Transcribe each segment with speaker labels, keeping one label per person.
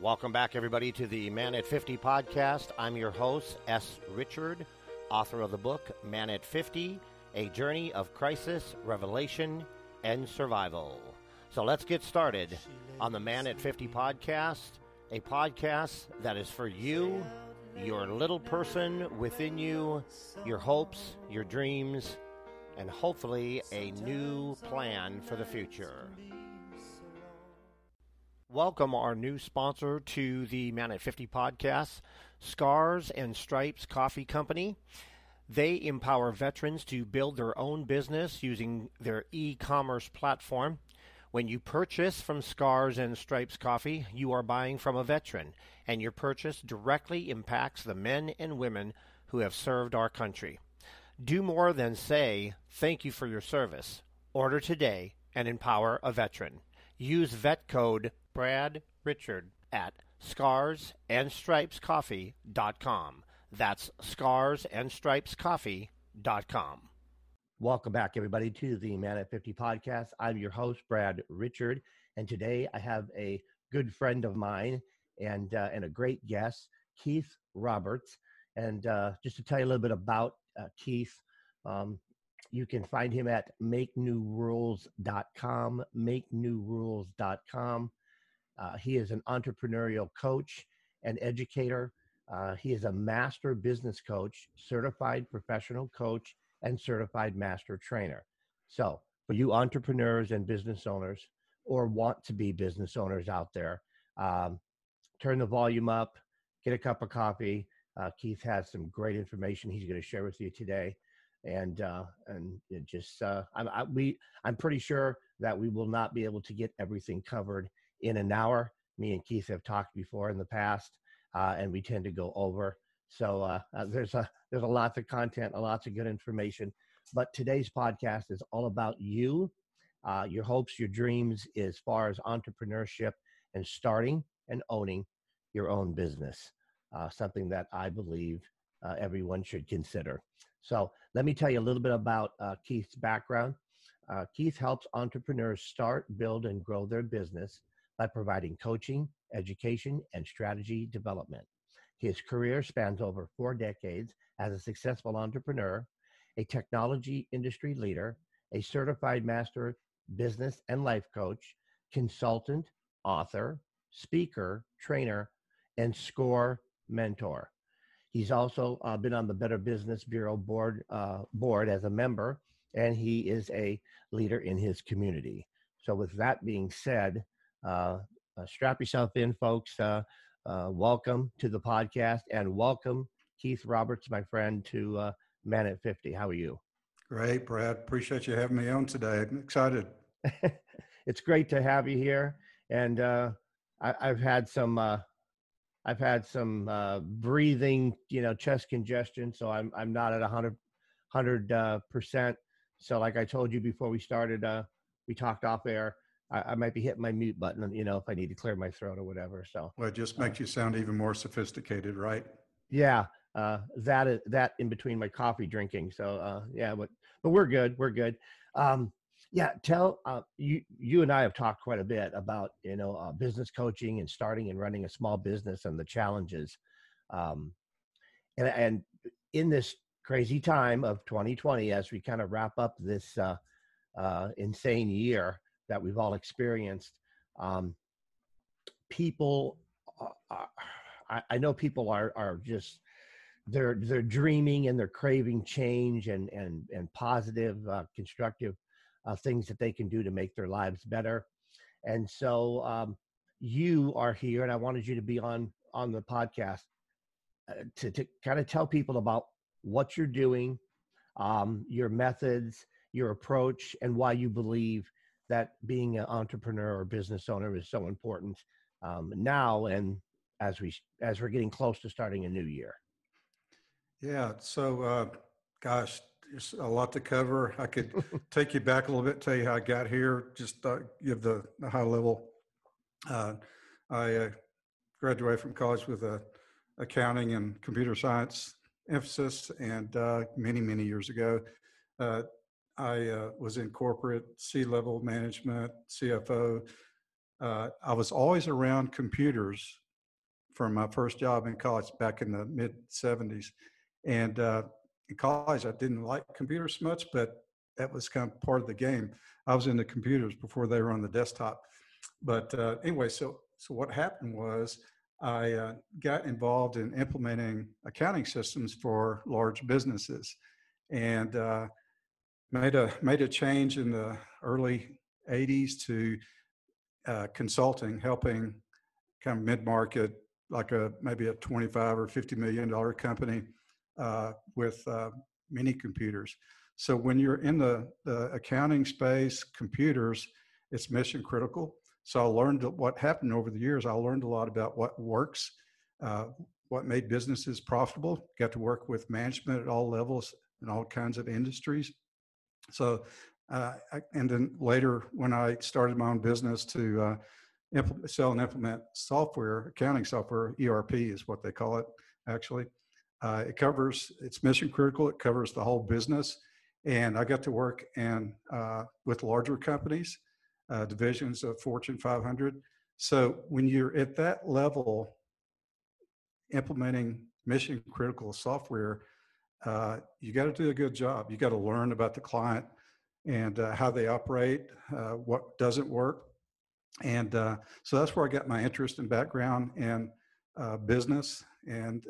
Speaker 1: Welcome back, everybody, to the Man at 50 podcast. I'm your host, S. Richard, author of the book Man at 50 A Journey of Crisis, Revelation, and Survival. So let's get started on the Man at 50 podcast, a podcast that is for you, your little person within you, your hopes, your dreams, and hopefully a new plan for the future. Welcome our new sponsor to the Man at 50 podcast, Scars and Stripes Coffee Company. They empower veterans to build their own business using their e commerce platform. When you purchase from Scars and Stripes Coffee, you are buying from a veteran, and your purchase directly impacts the men and women who have served our country. Do more than say, thank you for your service. Order today and empower a veteran. Use vet code Brad Richard at scarsandstripescoffee.com. That's scarsandstripescoffee.com. Welcome back, everybody, to the Man at 50 podcast. I'm your host, Brad Richard, and today I have a good friend of mine and uh, and a great guest, Keith Roberts. And uh, just to tell you a little bit about uh, Keith, um, you can find him at makenewrules.com, makenewrules.com. Uh, he is an entrepreneurial coach and educator. Uh, he is a master business coach, certified professional coach, and certified master trainer. So, for you entrepreneurs and business owners, or want to be business owners out there, um, turn the volume up, get a cup of coffee. Uh, Keith has some great information he's going to share with you today, and uh, and just uh, I, I, we I'm pretty sure that we will not be able to get everything covered in an hour. Me and Keith have talked before in the past, uh, and we tend to go over. So uh, uh, there's a there's a lots of content, a lots of good information. But today's podcast is all about you, uh, your hopes, your dreams, as far as entrepreneurship and starting and owning your own business. Uh, something that I believe uh, everyone should consider. So let me tell you a little bit about Keith's background. Keith helps entrepreneurs start, build, and grow their business by providing coaching, education, and strategy development. His career spans over four decades as a successful entrepreneur, a technology industry leader, a certified master business and life coach, consultant, author, speaker, trainer, and SCORE mentor. He's also uh, been on the Better Business Bureau board uh, board as a member, and he is a leader in his community. So, with that being said, strap yourself in, folks. Uh, welcome to the podcast and welcome Keith Roberts, my friend, to Man at 50. How are you?
Speaker 2: Great, Brad. Appreciate you having me on today. I'm excited.
Speaker 1: it's great to have you here. And uh, I, have had some uh, I've had some uh, breathing, you know, chest congestion, so I'm I'm not at a hundred hundred uh, percent. So, like I told you before we started, uh, we talked off air. I, I, might be hitting my mute button, you know, if I need to clear my throat or whatever. So,
Speaker 2: well, it just makes uh, you sound even more sophisticated, right?
Speaker 1: Yeah, uh, that is that in between my coffee drinking. So, uh, yeah, but but we're good. We're good. Um, yeah, tell uh, you you and I have talked quite a bit about you know uh, business coaching and starting and running a small business and the challenges. Um, and and in this crazy time of 2020, as we kind of wrap up this uh, uh, insane year, that we've all experienced. Um, people, uh, uh, I, I, know people are are just they're they're dreaming and they're craving change and and and positive, uh, constructive uh, things that they can do to make their lives better. And so um, you are here, and I wanted you to be on on the podcast uh, to to kind of tell people about what you're doing, um, your methods, your approach, and why you believe that being an entrepreneur or business owner is so important um, now and as we as we're getting close to starting a new year.
Speaker 2: Yeah so uh, gosh there's a lot to cover. I could take you back a little bit tell you how i got here just uh, give the, the, high level. Uh, i uh, graduated from college with a accounting and computer science emphasis and uh, many many years ago. Uh, I uh, was in corporate C level management, CFO. Uh, I was always around computers from my first job in college back in the mid 70s. And uh, in college, I didn't like computers much, but that was kind of part of the game. I was into computers before they were on the desktop. But uh, anyway, so so what happened was I uh, got involved in implementing accounting systems for large businesses, and uh, made a made a change in the early '80s to uh, consulting, helping kind of mid market, like a maybe a 25 or 50 million dollar company uh, with uh, mini computers. So when you're in the, the accounting space, computers, it's mission critical. So I learned what happened over the years. I learned a lot about what works, uh, what made businesses profitable. Got to work with management at all levels in all kinds of industries. So, uh, and then later when I started my own business to uh, sell and implement software, accounting software, ERP is what they call it actually. Uh, it covers, it's mission critical. It covers the whole business. And I got to work and uh, with larger companies, uh, divisions of Fortune 500. So when you're at that level, implementing mission critical software, uh, you got to do a good job. You got to learn about the client and uh, how they operate, uh, what doesn't work. And uh, so that's where I got my interest and background in business and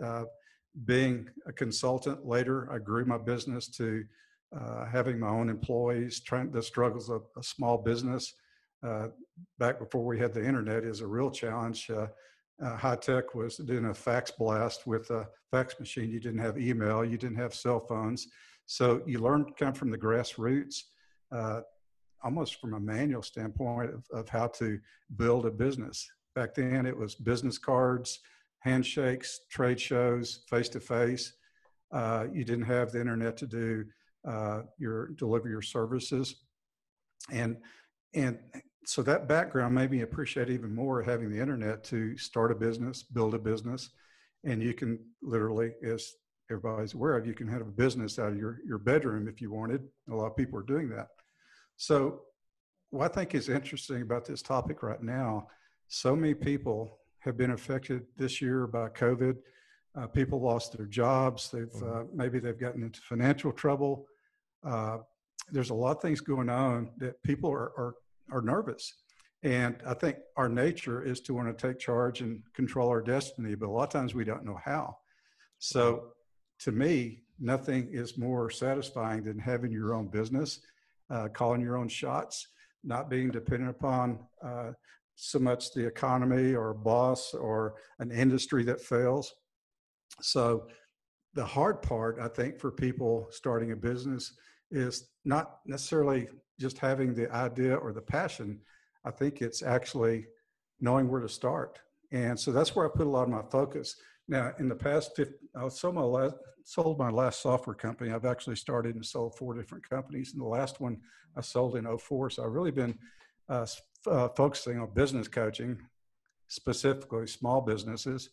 Speaker 2: being a consultant later, I grew my business to uh, having my own employees, trying the struggles of a small business. Uh, back before we had the internet is a real challenge. Uh, uh high tech was doing a fax blast with a fax machine. You didn't have email, you didn't have cell phones. So you learned kind of from the grassroots, uh, almost from a manual standpoint of, of how to build a business. Back then it was business cards, handshakes, trade shows, face to face. You didn't have the internet to do uh, your deliver your services, and and so that background made me appreciate even more having the internet to start a business, build a business, and you can literally, as everybody's aware of, you can have a business out of your your bedroom if you wanted. A lot of people are doing that. So, what I think is interesting about this topic right now, so many people have been affected this year by COVID. Uh, people lost their jobs. They've mm-hmm. uh, maybe they've gotten into financial trouble. Uh, there's a lot of things going on that people are, are are nervous, and I think our nature is to want to take charge and control our destiny. But a lot of times we don't know how. So, to me, nothing is more satisfying than having your own business, uh, calling your own shots, not being dependent upon uh, so much the economy or a boss or an industry that fails. So, the hard part, I think, for people starting a business is not necessarily just having the idea or the passion. I think it's actually knowing where to start. And so that's where I put a lot of my focus. Now, in the past, 50, I sold my, last, sold my last software company. I've actually started and sold four different companies. And the last one I sold in 04. So I've really been uh, uh, focusing on business coaching, specifically small businesses,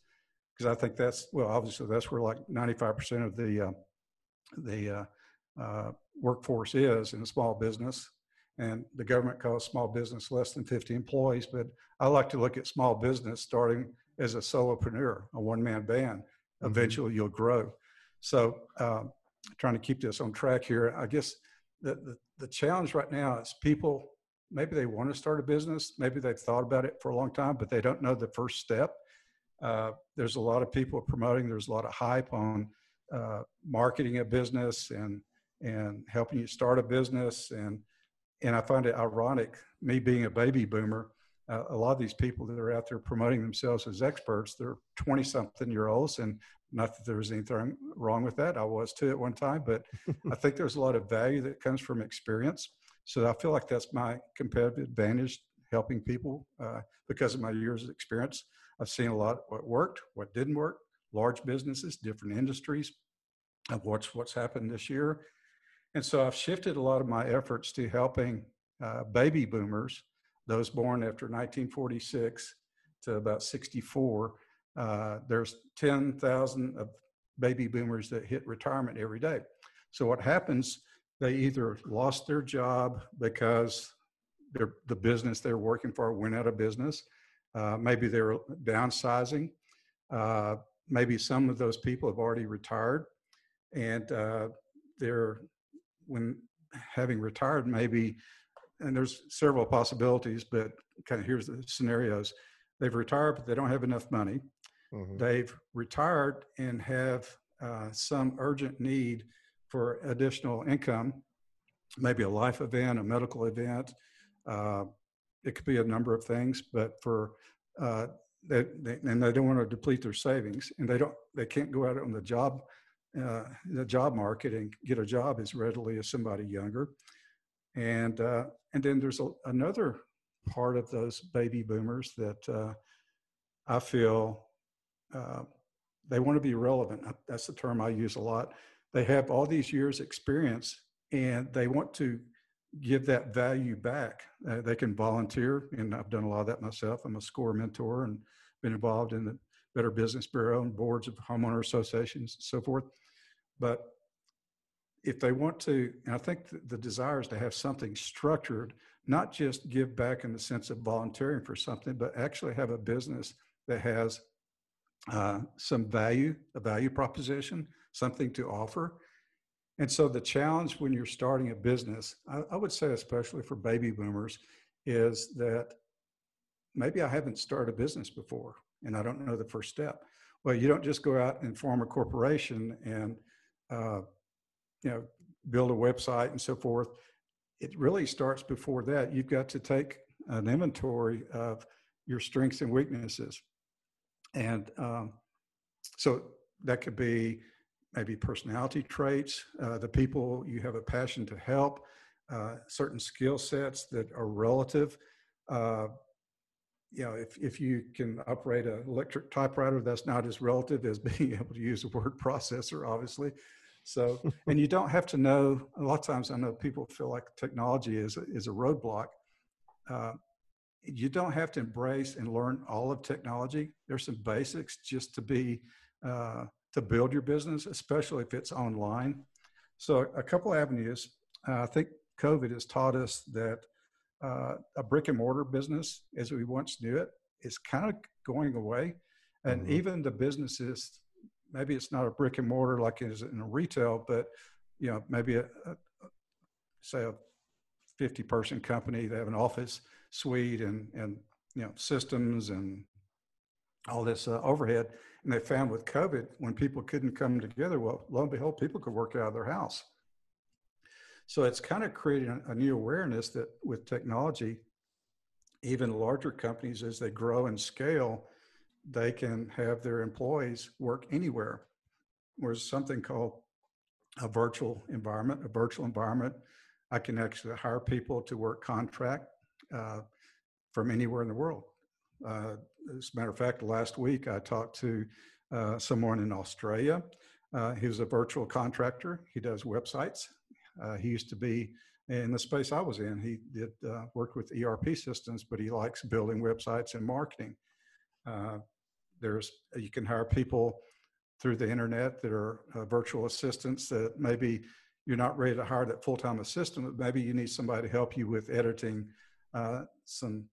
Speaker 2: because I think that's well, obviously that's where like 95% of the uh, the uh, uh, workforce is in a small business, and the government calls small business less than 50 employees. But I like to look at small business starting as a solopreneur, a one-man band. Mm-hmm. Eventually, you'll grow. So, um, trying to keep this on track here, I guess the, the the challenge right now is people maybe they want to start a business, maybe they've thought about it for a long time, but they don't know the first step. Uh, there's a lot of people promoting. There's a lot of hype on uh, marketing a business and and helping you start a business. And and I find it ironic, me being a baby boomer. Uh, a lot of these people that are out there promoting themselves as experts, they're 20 something year olds. And not that there was anything wrong with that. I was too at one time, but I think there's a lot of value that comes from experience. So I feel like that's my competitive advantage, helping people uh, because of my years of experience. I've seen a lot what worked, what didn't work, large businesses, different industries. I've watched what's happened this year. And so I've shifted a lot of my efforts to helping uh, baby boomers, those born after 1946 to about 64. Uh, there's 10,000 of baby boomers that hit retirement every day. So what happens they either lost their job because the business they're working for went out of business. Uh, maybe they were downsizing. Uh, maybe some of those people have already retired, and uh, they're when having retired, maybe, and there's several possibilities, but kind of here's the scenarios. They've retired, but they don't have enough money. Mm-hmm. They've retired and have uh, some urgent need for additional income, maybe a life event, a medical event. Uh, it could be a number of things, but for uh, they, they, and they don't want to deplete their savings, and they don't they can't go out on the job uh, the job market and get a job as readily as somebody younger. And uh, and then there's a, another part of those baby boomers that uh, I feel uh, they want to be relevant. That's the term I use a lot. They have all these years experience and they want to give that value back. Uh, they can volunteer, and I've done a lot of that myself. I'm a SCORE mentor and been involved in the Better Business Bureau and boards of homeowner associations and so forth. But if they want to, and I think the, desire is to have something structured, not just give back in the sense of volunteering for something, but actually have a business that has uh, some value, a value proposition, something to offer. And so the challenge when you're starting a business, I, I would say, especially for baby boomers, is that maybe I haven't started a business before and I don't know the first step. Well, you don't just go out and form a corporation and uh, you know build a website and so forth. It really starts before that. You've got to take an inventory of your strengths and weaknesses, and um, so that could be maybe personality traits, uh, the people you have a passion to help, uh, certain skill sets that are relative. You know, if, if you can operate an electric typewriter, that's not as relative as being able to use a word processor, obviously. So, and you don't have to know, a lot of times I know people feel like technology is, is a roadblock. Uh, you don't have to embrace and learn all of technology. There's some basics just to be, uh, to build your business, especially if it's online. So a couple avenues. Uh, I think COVID has taught us that uh, a brick and mortar business as we once knew it is kind of going away. And mm-hmm. even the businesses, maybe it's not a brick and mortar like it is in retail, but you know, maybe a, a say a 50 person company, they have an office suite and, and, you know, systems and all this uh, overhead. And they found with COVID, when people couldn't come together, well, lo and behold, people could work out of their house. So it's kind of creating a, new awareness that with technology, even larger companies, as they grow and scale, they can have their employees work anywhere. There's something called a virtual environment. A virtual environment, I can actually hire people to work contract uh, from anywhere in the world. Uh, as a matter of fact, last week I talked to uh, someone in Australia. Uh, he was a virtual contractor. He does websites he used to be in the space I was in. He did uh, work with ERP systems, but he likes building websites and marketing. Uh, there's you can hire people through the internet that are uh, virtual assistants that maybe you're not ready to hire that full-time assistant, but maybe you need somebody to help you with editing uh, some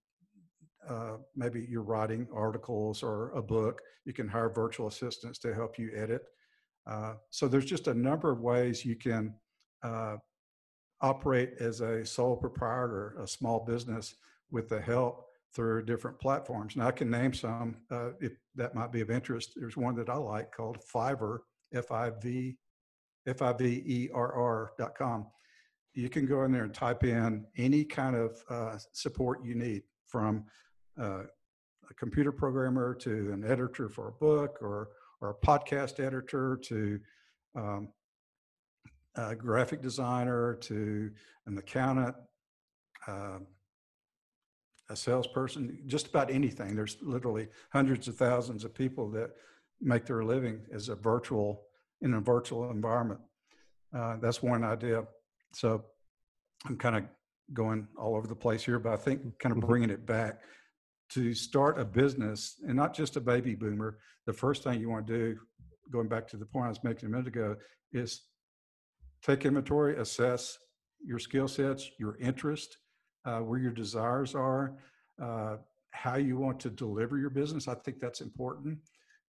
Speaker 2: uh, maybe you're writing articles or a book, you can hire virtual assistants to help you edit. Uh, so there's just a number of ways you can uh, operate as a sole proprietor, a small business with the help through different platforms. Now I can name some uh, if that might be of interest. There's one that I like called Fiverr, F-I-V, F-I-V-E-R-R dot com. You can go in there and type in any kind of uh, support you need from uh, a computer programmer to an editor for a book or, or a podcast editor to um, a graphic designer to an accountant, uh, a salesperson, just about anything. There's literally hundreds of thousands of people that make their living as a virtual in a virtual environment. Uh, that's one idea. So I'm kind of going all over the place here, but I think kind of mm-hmm. bringing it back to start a business and not just a baby boomer. The first thing you want to do, going back to the point I was making a minute ago, is take inventory, assess your skill sets, your interest, uh, where your desires are, uh, how you want to deliver your business. I think that's important.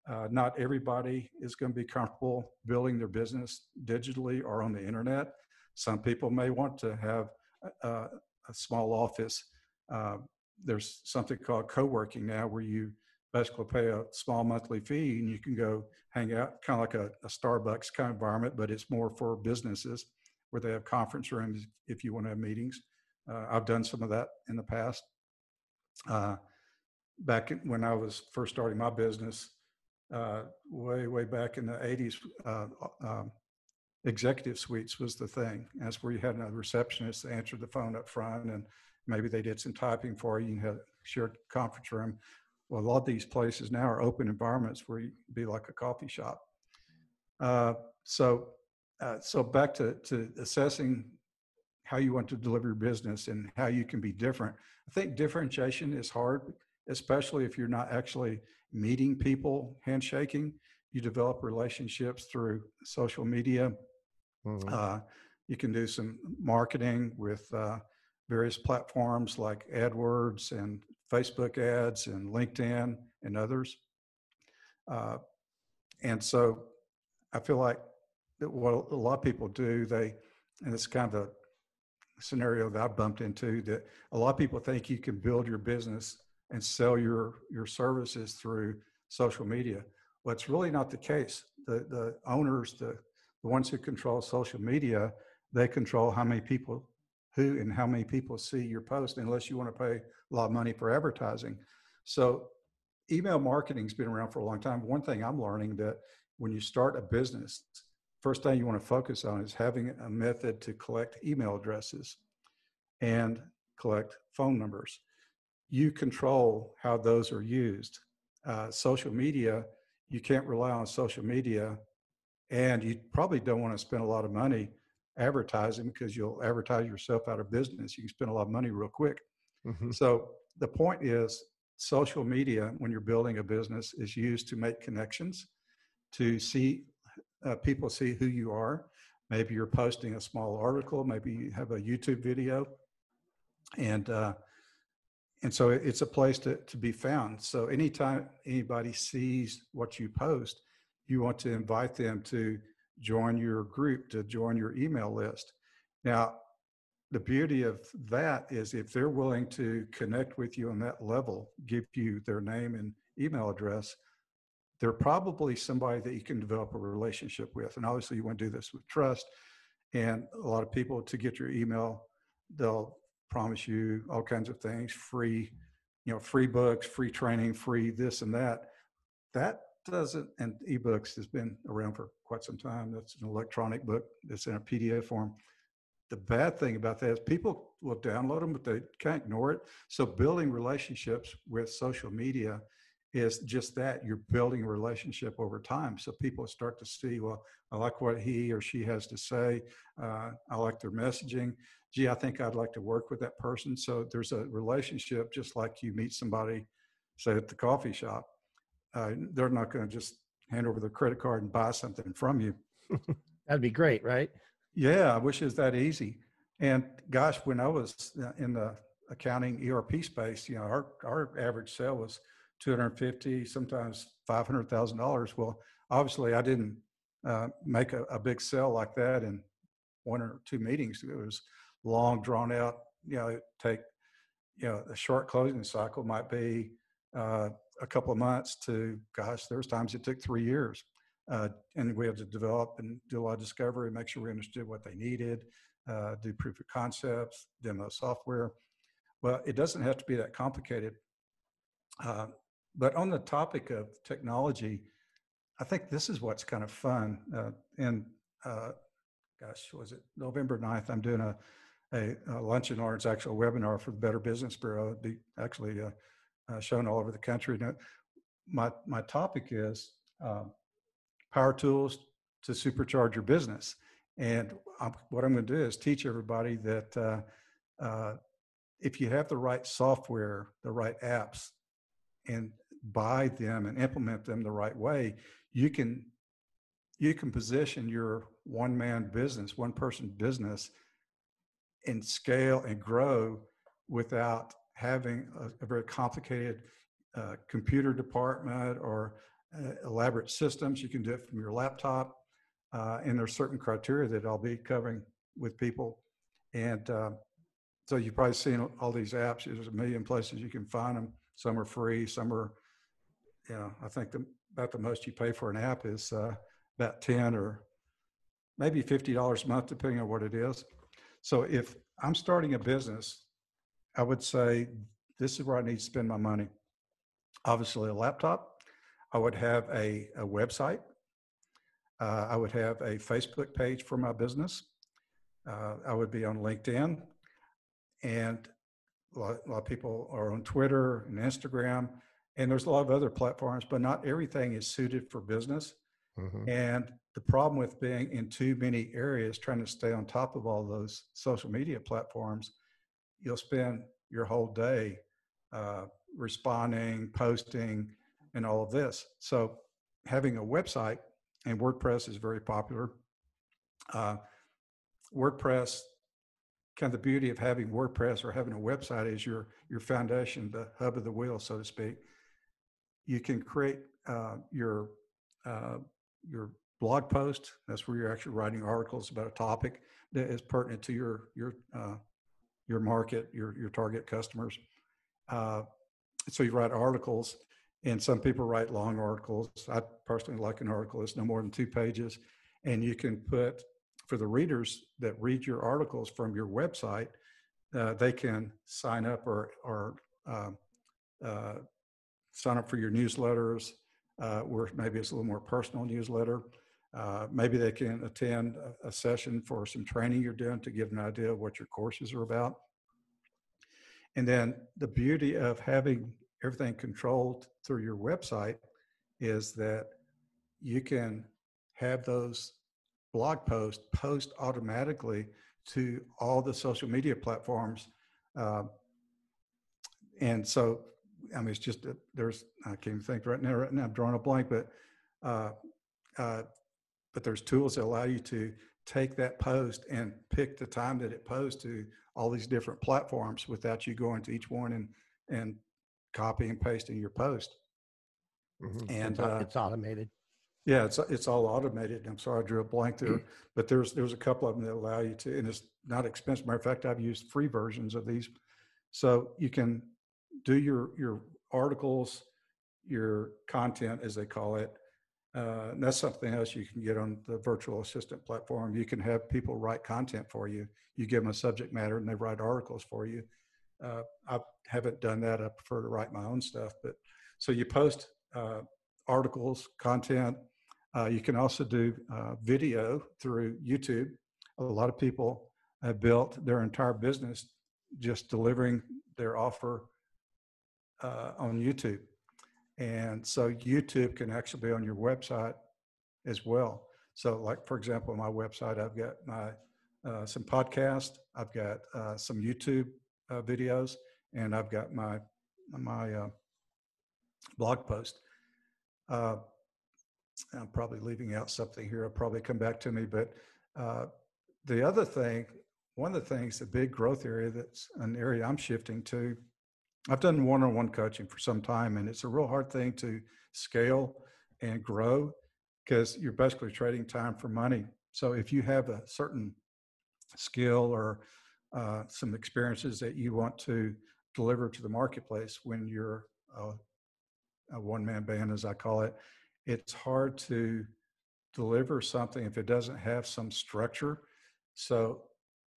Speaker 2: Uh, not everybody is going to be comfortable building their business digitally or on the internet. Some people may want to have a, a small office. Uh, there's something called co-working now where you basically pay a small monthly fee and you can go hang out kind of like a, a starbucks kind of environment but it's more for businesses where they have conference rooms if you want to have meetings uh, i've done some of that in the past uh, back when i was first starting my business uh, way way back in the 80s uh, um, executive suites was the thing that's where you had a receptionist that answered the phone up front and maybe they did some typing for you. You had a shared conference room. Well, a lot of these places now are open environments where you be like a coffee shop. Uh, so, uh, so back to, to assessing how you want to deliver your business and how you can be different. I think differentiation is hard, especially if you're not actually meeting people, handshaking. You develop relationships through social media. Mm-hmm. Uh, you can do some marketing with uh, various platforms like AdWords and Facebook ads and LinkedIn and others. Uh, and so I feel like what a lot of people do, they, and it's kind of a scenario that I bumped into that a lot of people think you can build your business and sell your, your services through social media. Well, it's really not the case. The, the owners, the, the ones who control social media, they control how many people who and how many people see your post unless you want to pay a lot of money for advertising. So email marketing's been around for a long time. One thing I'm learning that when you start a business, first thing you want to focus on is having a method to collect email addresses and collect phone numbers. You control how those are used. Uh, social media, you can't rely on social media, and you probably don't want to spend a lot of money advertising because you'll advertise yourself out of business. You can spend a lot of money real quick. Mm-hmm. So the point is social media when you're building a business is used to make connections, to see uh, people see who you are. Maybe you're posting a small article, maybe you have a YouTube video, and uh, and so it's a place to, to be found. So anytime anybody sees what you post, you want to invite them to join your group, to join your email list. Now, the beauty of that is if they're willing to connect with you on that level, give you their name and email address, they're probably somebody that you can develop a relationship with. And obviously, you want to do this with trust. And a lot of people, to get your email, they'll promise you all kinds of things free, you know, free books, free training, free this and that. That doesn't, and ebooks has been around for quite some time. That's an electronic book that's in a PDF form. The bad thing about that is people will download them, but they can't ignore it. So building relationships with social media is just that you're building a relationship over time. So people start to see, well, I like what he or she has to say. Uh, I like their messaging. Gee, I think I'd like to work with that person. So there's a relationship, just like you meet somebody, say at the coffee shop uh, they're not going to just hand over their credit card and buy something from you.
Speaker 1: That'd be great, right?
Speaker 2: Yeah, I wish it was that easy. And gosh, when I was uh, in the accounting ERP space, you know, our, our average sale was 250, sometimes $500,000. Well, obviously I didn't uh, make a, a, big sale like that in one or two meetings. It was long drawn out, you know, take, you know, a short closing cycle might be uh, a couple of months to, gosh, there was times it took three years. Uh, and we had to develop and do a lot of discovery, make sure we understood what they needed, uh, do proof of concepts, demo software. Well, it doesn't have to be that complicated. Uh, but on the topic of technology, I think this is what's kind of fun. Uh, and uh, gosh, was it November 9th? I'm doing a, a, a luncheon or it's actually a webinar for the Better Business Bureau. It'd be actually uh, shown all over the country. Now, my my topic is uh, power tools to supercharge your business, and I'm, what I'm going to do is teach everybody that uh, uh, if you have the right software, the right apps, and buy them and implement them the right way, you can you can position your one man business, one person business, and scale and grow without having a, a very complicated uh, computer department or uh, elaborate systems. You can do it from your laptop. Uh, and there's certain criteria that I'll be covering with people. And uh, so you've probably seen all these apps. There's a million places you can find them. Some are free, some are, you know, I think the, about the most you pay for an app is uh, about 10 or maybe $50 a month, depending on what it is. So if I'm starting a business, I would say this is where I need to spend my money. Obviously, a laptop. I would have a, a website. Uh, I would have a Facebook page for my business. Uh, I would be on LinkedIn. And a lot, a lot, of people are on Twitter and Instagram. And there's a lot of other platforms, but not everything is suited for business. Mm-hmm. And the problem with being in too many areas, trying to stay on top of all those social media platforms, you'll spend your whole day uh, responding, posting, and all of this. So having a website and WordPress is very popular. Uh, WordPress, kind of the beauty of having WordPress or having a website is your your foundation, the hub of the wheel, so to speak. You can create uh, your uh, your blog post. That's where you're actually writing articles about a topic that is pertinent to your your uh, your market, your your target customers. Uh, so you write articles, and some people write long articles. I personally like an article that's no more than two pages, and you can put for the readers that read your articles from your website, uh, they can sign up or or uh, uh, sign up for your newsletters, uh, where maybe it's a little more personal newsletter. Uh, maybe they can attend a, a, session for some training you're doing to give an idea of what your courses are about. And then the beauty of having everything controlled through your website is that you can have those blog posts post automatically to all the social media platforms. Uh, and so, I mean, it's just, a, there's, I can't even think right now, right now I'm drawing a blank, but, uh, uh, but there's tools that allow you to take that post and pick the time that it posts to all these different platforms without you going to each one and, and copy and pasting your post.
Speaker 1: Mm-hmm. And it's, uh, it's, automated.
Speaker 2: Yeah, it's it's all automated. I'm sorry I drew a blank there, but there's there's a couple of them that allow you to, and it's not expensive. Matter of fact, I've used free versions of these, so you can do your your articles, your content as they call it. Uh, that's something else you can get on the virtual assistant platform. You can have people write content for you. You give them a subject matter, and they write articles for you. Uh, I haven't done that. I prefer to write my own stuff. But so you post uh, articles, content. Uh, you can also do uh, video through YouTube. A lot of people have built their entire business just delivering their offer uh, on YouTube. And so YouTube can actually be on your website as well. So, like for example, my website, I've got my uh, some podcast, I've got uh, some YouTube uh, videos, and I've got my my uh, blog post. Uh, I'm probably leaving out something here. I'll probably come back to me, but uh, the other thing, one of the things, the big growth area that's an area I'm shifting to. I've done one-on-one coaching for some time, and it's a real hard thing to scale and grow because you're basically trading time for money. So if you have a certain skill or uh, some experiences that you want to deliver to the marketplace when you're a, a one man band, as I call it. It's hard to deliver something if it doesn't have some structure. So,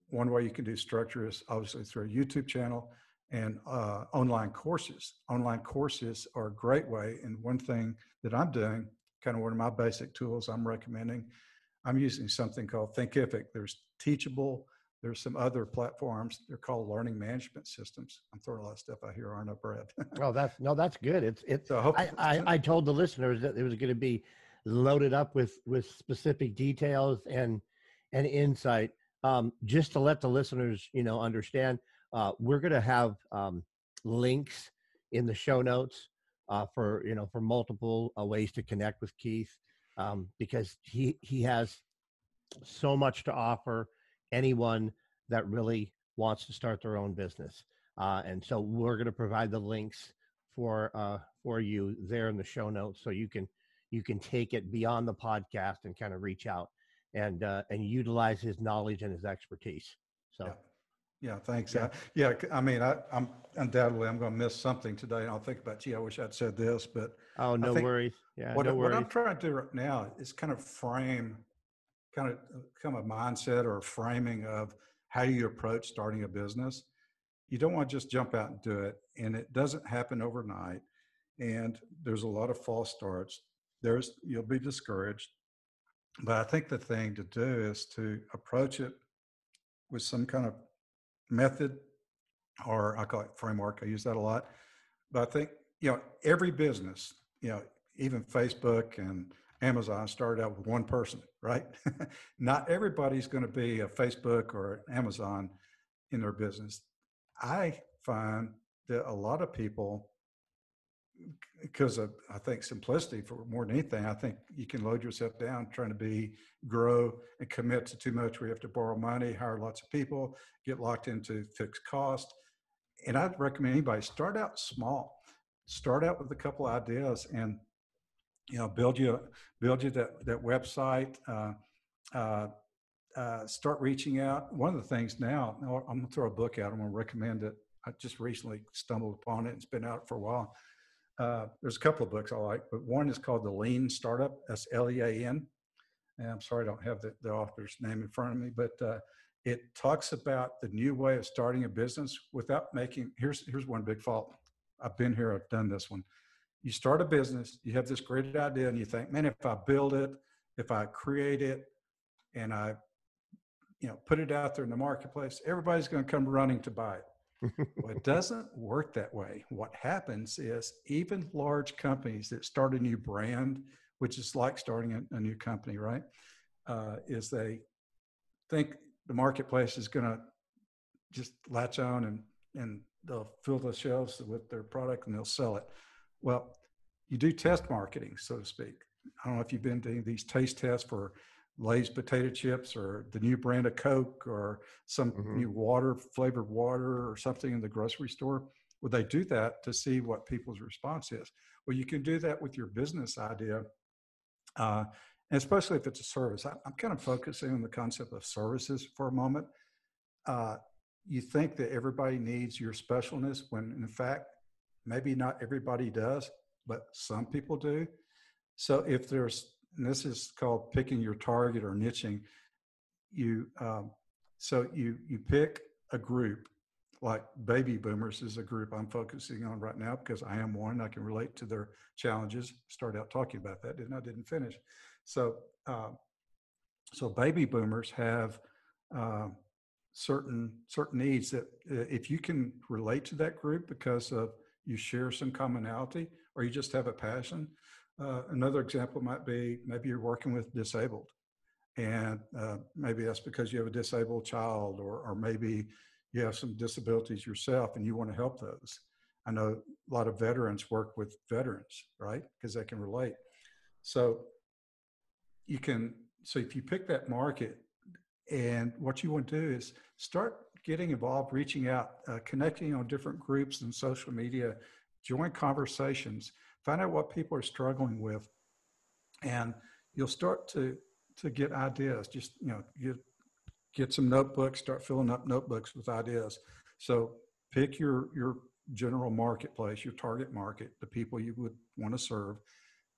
Speaker 2: one way you can do structure is obviously through a YouTube channel and uh, online courses. Online courses are a great way. And one thing that I'm doing, kind of one of my basic tools I'm recommending, I'm using something called Thinkific. There's teachable there's some other platforms. They're called learning management systems. I'm throwing a lot of stuff out here, aren't I, Brad?
Speaker 1: oh, that's no, that's good. It's it's. So I, I, I told the listeners that it was going to be loaded up with with specific details and and insight. Um, just to let the listeners, you know, understand, uh, we're going to have um, links in the show notes uh, for you know for multiple uh, ways to connect with Keith um, because he he has so much to offer anyone that really wants to start their own business. Uh, and so we're going to provide the links for uh, for you there in the show notes, so you can you can take it beyond the podcast and kind of reach out and uh, and utilize his knowledge and his expertise. So.
Speaker 2: Yeah. Yeah, thanks. Yeah, yeah I mean, I, am undoubtedly I'm going to miss something today, and I'll think about, gee, I wish I'd said this, but
Speaker 1: oh, no worries. Yeah,
Speaker 2: what,
Speaker 1: no
Speaker 2: what. I'm trying to do right now is kind of frame, kind of uh, kind of a mindset or framing of how you approach starting a business. You don't want to just jump out and do it, and it doesn't happen overnight. And there's a lot of false starts. There's you'll be discouraged, but I think the thing to do is to approach it with some kind of method, or I call it framework. I use that a lot. But I think, you know, every business, you know, even Facebook and Amazon started out with one person, right? Not everybody's going to be a Facebook or Amazon in their business. I find that a lot of people, because of I think simplicity for more than anything, I think you can load yourself down trying to be grow and commit to too much you have to borrow money, hire lots of people, get locked into fixed cost. And I'd recommend anybody start out small. Start out with a couple ideas and you know build you build you that that website. Uh, uh, uh, start reaching out. One of the things now, I'm gonna throw a book out. I'm gonna recommend it. I just recently stumbled upon it. It's been out for a while. Uh, there's a couple of books I like, but one is called The Lean Startup. That's L-E-A-N. And I'm sorry I don't have the, the author's name in front of me, but uh, it talks about the new way of starting a business without making. Here's here's one big fault. I've been here. I've done this one. You start a business. You have this great idea, and you think, man, if I build it, if I create it, and I, you know, put it out there in the marketplace, everybody's going to come running to buy it well, it doesn't work that way. What happens is even large companies that start a new brand, which is like starting a, a new company, right? Uh, is they think the marketplace is going to just latch on and and they'll fill the shelves with their product and they'll sell it. Well, you do test marketing, so to speak. I don't know if you've been doing these taste tests for Lay's potato chips or the new brand of Coke or some mm-hmm. new water, flavored water or something in the grocery store? Would they do that to see what people's response is? Well, you can do that with your business idea, uh, and especially if it's a service. I, am kind of focusing on the concept of services for a moment. Uh, you think that everybody needs your specialness when, in fact, maybe not everybody does, but some people do. So if there's and this is called picking your target or niching. You um, so you you pick a group like baby boomers is a group I'm focusing on right now because I am one. I can relate to their challenges. Start out talking about that, didn't I? Didn't finish. So uh, so baby boomers have uh, certain certain needs that uh, if you can relate to that group because of you share some commonality or you just have a passion uh, another example might be maybe you're working with disabled, and uh, maybe that's because you have a disabled child, or, or maybe you have some disabilities yourself and you want to help those. I know a lot of veterans work with veterans, right? Because they can relate. So you can, so if you pick that market, and what you want to do is start getting involved, reaching out, uh, connecting on different groups and social media, join conversations find out what people are struggling with and you'll start to to get ideas. Just you know get get some notebooks start filling up notebooks with ideas. So pick your your general marketplace your target market the people you would want to serve.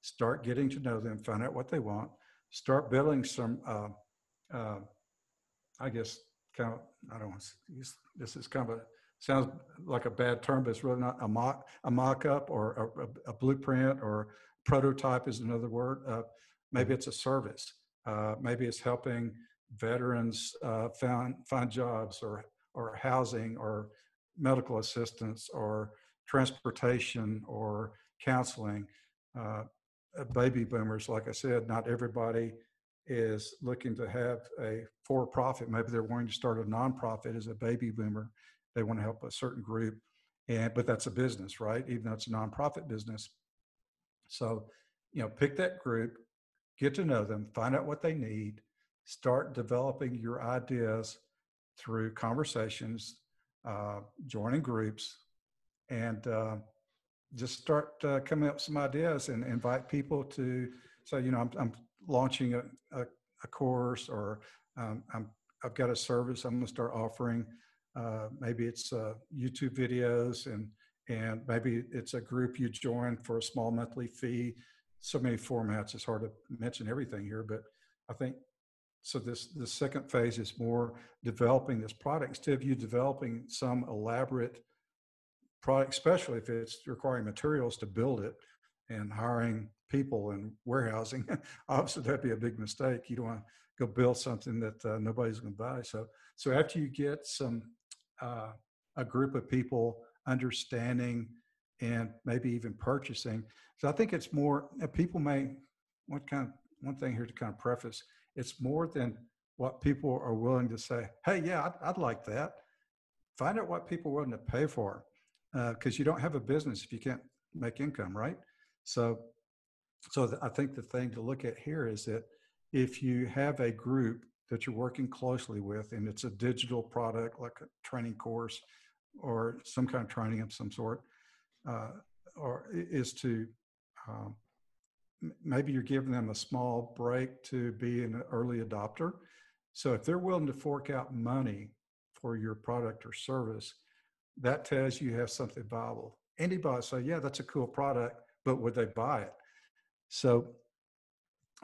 Speaker 2: Start getting to know them find out what they want. Start building some uh, uh, i guess kind of i don't want to this is kind of a sounds like a bad term, but it's really not a mock a mock-up or a, a blueprint or prototype is another word. Uh, maybe it's a service. Uh, maybe it's helping veterans uh, find find jobs or or housing or medical assistance or transportation or counseling. Uh, baby boomers, like I said, not everybody is looking to have a for-profit. Maybe they're wanting to start a nonprofit as a baby boomer they want to help a certain group and but that's a business right even though it's a nonprofit business so you know pick that group get to know them find out what they need start developing your ideas through conversations uh, joining groups and uh, just start uh, coming up with some ideas and invite people to say, you know, I'm, I'm launching a, a, a, course or um, I'm, I've got a service I'm going to start offering. Uh, maybe it's uh, YouTube videos and and maybe it's a group you join for a small monthly fee. So many formats. It's hard to mention everything here, but I think so. This the second phase is more developing this product instead of you developing some elaborate product, especially if it's requiring materials to build it and hiring people and warehousing. Obviously, that'd be a big mistake. You don't want to go build something that uh, nobody's going to buy. So, so after you get some uh, a group of people understanding and maybe even purchasing, so I think it's more. Uh, people may one kind of one thing here to kind of preface: it's more than what people are willing to say. Hey, yeah, I'd, I'd like that. Find out what people are willing to pay for because uh, you don't have a business if you can't make income, right? So, so th- I think the thing to look at here is that if you have a group that you're working closely with, and it's a digital product like a training course or some kind of training of some sort, uh, or is to um, maybe you're giving them a small break to be an early adopter. So if they're willing to fork out money for your product or service, that tells you have something viable. Anybody say, yeah, that's a cool product, but would they buy it? So,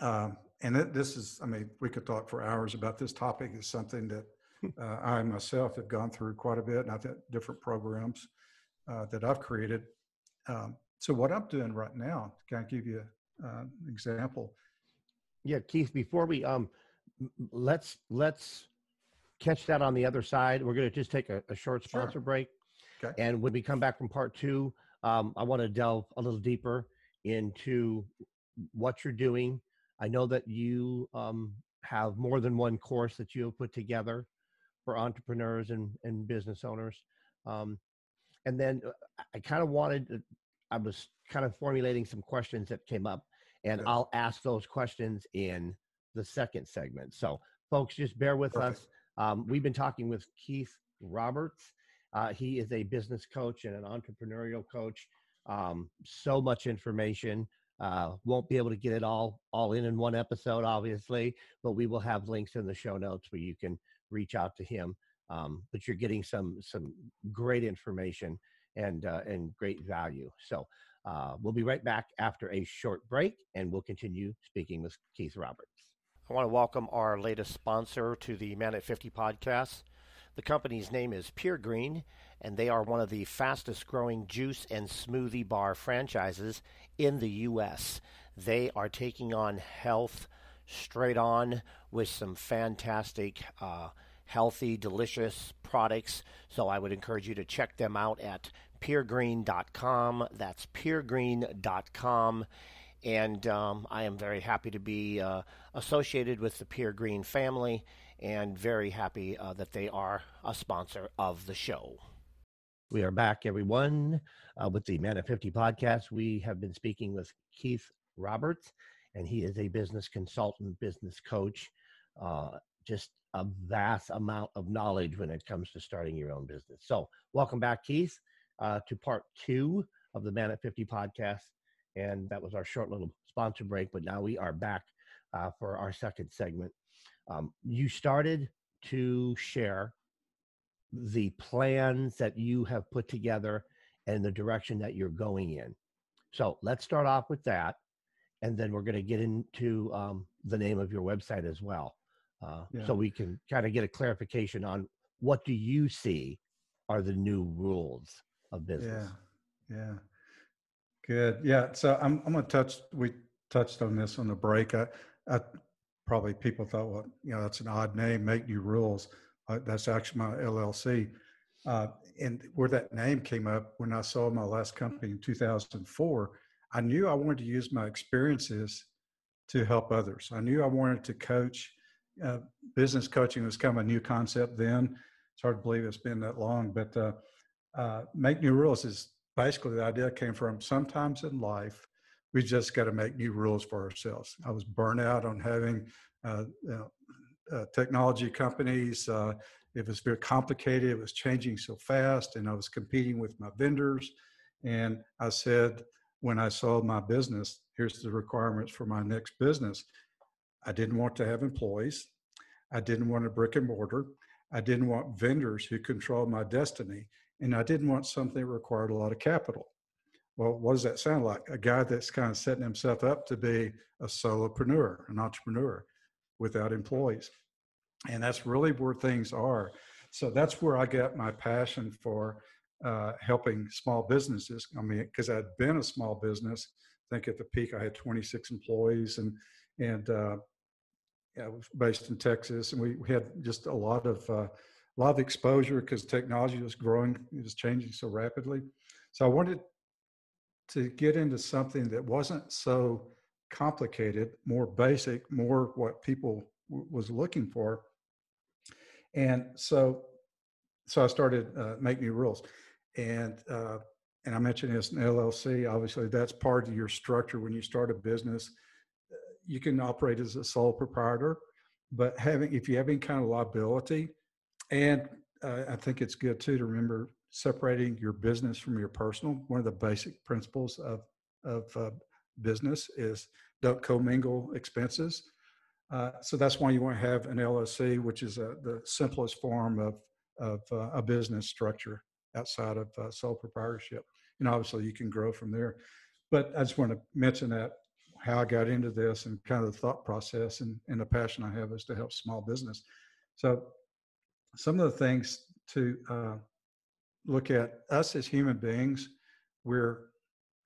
Speaker 2: um, and this is, I mean, we could talk for hours about this topic. Is something that hmm. uh, I myself have gone through quite a bit, and I've had different programs uh, that I've created. Um, so, what I'm doing right now, can I give you uh, an example?
Speaker 1: Yeah, Keith. Before we um, let's let's catch that on the other side. We're going to just take a, a short sponsor sure. break. Okay. And when we come back from part two, um, I want to delve a little deeper into what you're doing. I know that you um, have more than one course that you have put together for entrepreneurs and, and business owners. Um, and then uh, I kind of wanted, I was kind of formulating some questions that came up, and yeah. I'll ask those questions in the second segment. So, folks, just bear with Perfect. us. Um, we've been talking with Keith Roberts. Uh, he is a business coach and an entrepreneurial coach. Um, so much information. Uh, won't be able to get it all all in in one episode, obviously, but we will have links in the show notes where you can reach out to him. Um, but you're getting some some great information and uh, and great value. So uh, we'll be right back after a short break, and we'll continue speaking with Keith Roberts. I want to welcome our latest sponsor to the Man at 50 podcast. The company's name is Pure Green, and they are one of the fastest growing juice and smoothie bar franchises in the U.S. They are taking on health straight on with some fantastic, uh, healthy, delicious products. So I would encourage you to check them out at puregreen.com. That's puregreen.com. And um, I am very happy to be uh, associated with the Pure Green family and very happy uh, that they are a sponsor of the show. We are back, everyone, uh, with the Man at 50 podcast. We have been speaking with Keith Roberts, and he is a business consultant, business coach, uh, just a vast amount of knowledge when it comes to starting your own business. So, welcome back, Keith, uh, to part two of the Man at 50 podcast. And that was our short little sponsor break, but now we are back uh, for our second segment um, you started to share the plans that you have put together and the direction that you're going in. So let's start off with that. And then we're going to get into um, the name of your website as well. Uh, yeah. So we can kind of get a clarification on what do you see are the new rules of business.
Speaker 2: Yeah. Yeah. Good. Yeah. So I'm, I'm going to touch, we touched on this on the break. I, I probably people thought, well, you know, that's an odd name, make new rules. Uh, that's actually my LLC. Uh, and where that name came up when I saw my last company in 2004, I knew I wanted to use my experiences to help others. I knew I wanted to coach. Uh, business coaching was kind of a new concept then. It's hard to believe it's been that long, but uh, uh, make new rules is basically the idea came from sometimes in life we just got to make new rules for ourselves. I was burnt out on having uh, you know, uh, technology companies. Uh, it was very complicated. It was changing so fast, and I was competing with my vendors. And I said, when I sold my business, here's the requirements for my next business. I didn't want to have employees. I didn't want a brick and mortar. I didn't want vendors who controlled my destiny. And I didn't want something that required a lot of capital. Well, what does that sound like? A guy that's kind of setting himself up to be a solopreneur, an entrepreneur without employees. And that's really where things are. So that's where I got my passion for uh, helping small businesses. I mean, because I'd been a small business. I think at the peak I had 26 employees, and and uh, yeah, I was based in Texas, and we, we had just a lot of uh, a lot of exposure because technology was growing, it was changing so rapidly. So I wanted to get into something that wasn't so complicated, more basic, more what people w- was looking for. And so, so I started uh, Make New Rules, and uh, and I mentioned this an LLC. Obviously, that's part of your structure when you start a business. You can operate as a sole proprietor, but having if you have any kind of liability, and uh, I think it's good too to remember separating your business from your personal. One of the basic principles of of uh, business is don't commingle expenses. Uh, so that's why you want to have an LLC, which is a, the simplest form of of uh, a business structure outside of uh, sole proprietorship. And obviously, you can grow from there. But I just want to mention that how I got into this and kind of the thought process and, and the passion I have is to help small business. So some of the things to uh, look at us as human beings, we're,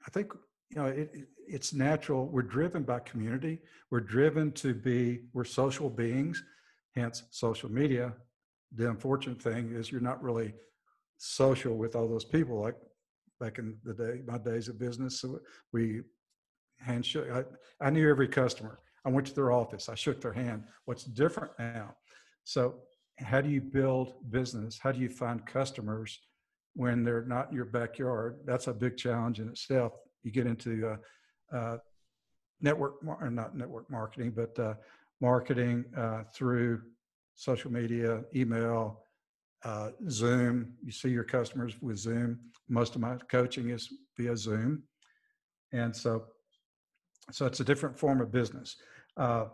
Speaker 2: I think, you know, it, it's natural. We're driven by community. We're driven to be, we're social beings, hence social media. The unfortunate thing is you're not really social with all those people like back in the day, my days of business. So we handshake. I, I knew every customer. I went to their office. I shook their hand. What's different now? So how do you build business? How do you find customers when they're not in your backyard? That's a big challenge in itself. You get into uh, uh, network, or not network marketing, but uh, marketing uh, through social media, email, uh, Zoom. You see your customers with Zoom. Most of my coaching is via Zoom, and so so it's a different form of business. Uh,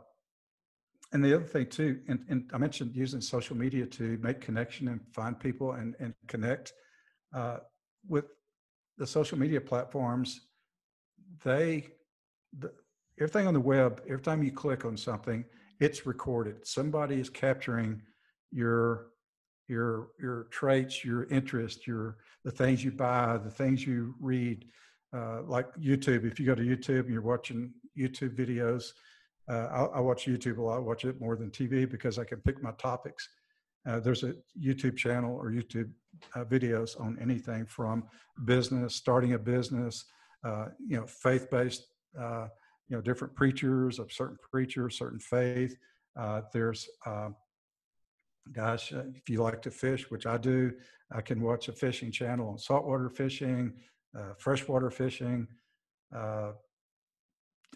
Speaker 2: and the other thing too, and, and, I mentioned using social media to make connection and find people and, and connect uh, with the social media platforms. They, the, everything on the web, every time you click on something, it's recorded. Somebody is capturing your your your traits, your interest your the things you buy, the things you read. Uh, like YouTube, if you go to YouTube and you're watching YouTube videos, uh, I, I, watch YouTube a lot. I watch it more than TV because I can pick my topics. Uh, there's a YouTube channel or YouTube uh, videos on anything from business, starting a business, uh, you know, faith-based, uh, you know, different preachers of certain preachers, certain faith. there's gosh, uh, if you like to fish, which I do, I can watch a fishing channel on saltwater fishing, uh, freshwater fishing. Uh,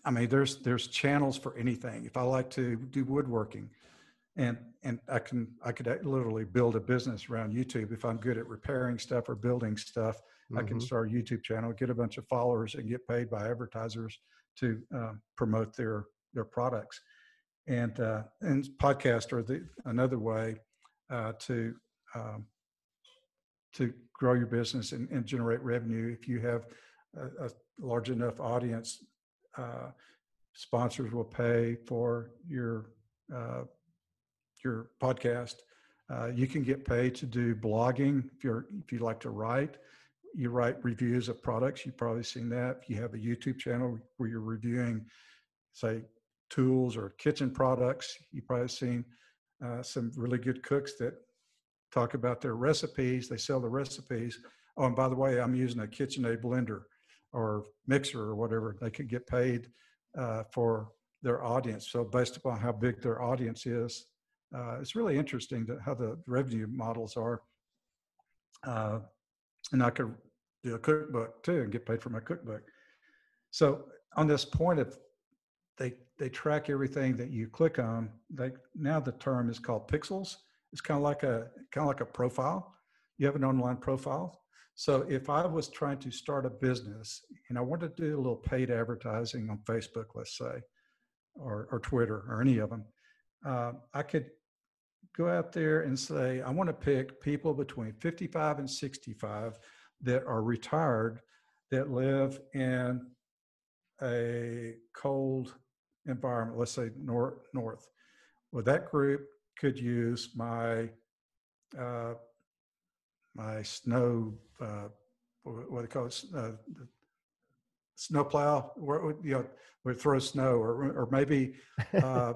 Speaker 2: I mean, there's there's channels for anything. If I like to do woodworking, and and I can I could literally build a business around YouTube if I'm good at repairing stuff or building stuff. Mm-hmm. I can mm-hmm. start a YouTube channel, get a bunch of followers, and get paid by advertisers to uh, promote their their products and uh, and podcast are the another way uh, to um, to grow your business and, and, generate revenue. If you have a, a large enough audience, uh, sponsors will pay for your uh, your podcast. Uh, you can get paid to do blogging if you're if you like to write. You write reviews of products. You've probably seen that. If you have a YouTube channel where you're reviewing, say, tools or kitchen products. You've probably seen uh, some really good cooks that talk about their recipes. They sell the recipes. Oh, and by the way, I'm using a KitchenAid blender or mixer or whatever. They could get paid uh, for their audience. So based upon how big their audience is, uh, it's really interesting how the revenue models are. And I could do a cookbook too and get paid for my cookbook. So on this point of they they track everything that you click on. They now the term is called pixels. It's kind of like a kind of like a profile. You have an online profile. So if I was trying to start a business and I wanted to do a little paid advertising on Facebook, let's say, or, or Twitter or any of them, uh, I could go out there and say, I want to pick people between 55 and 65 that are retired that live in a cold environment, let's say north, north. Well, that group could use my uh, my snow, uh, what, what they call it, uh, snow plow, where you know, would throw snow, or or maybe uh,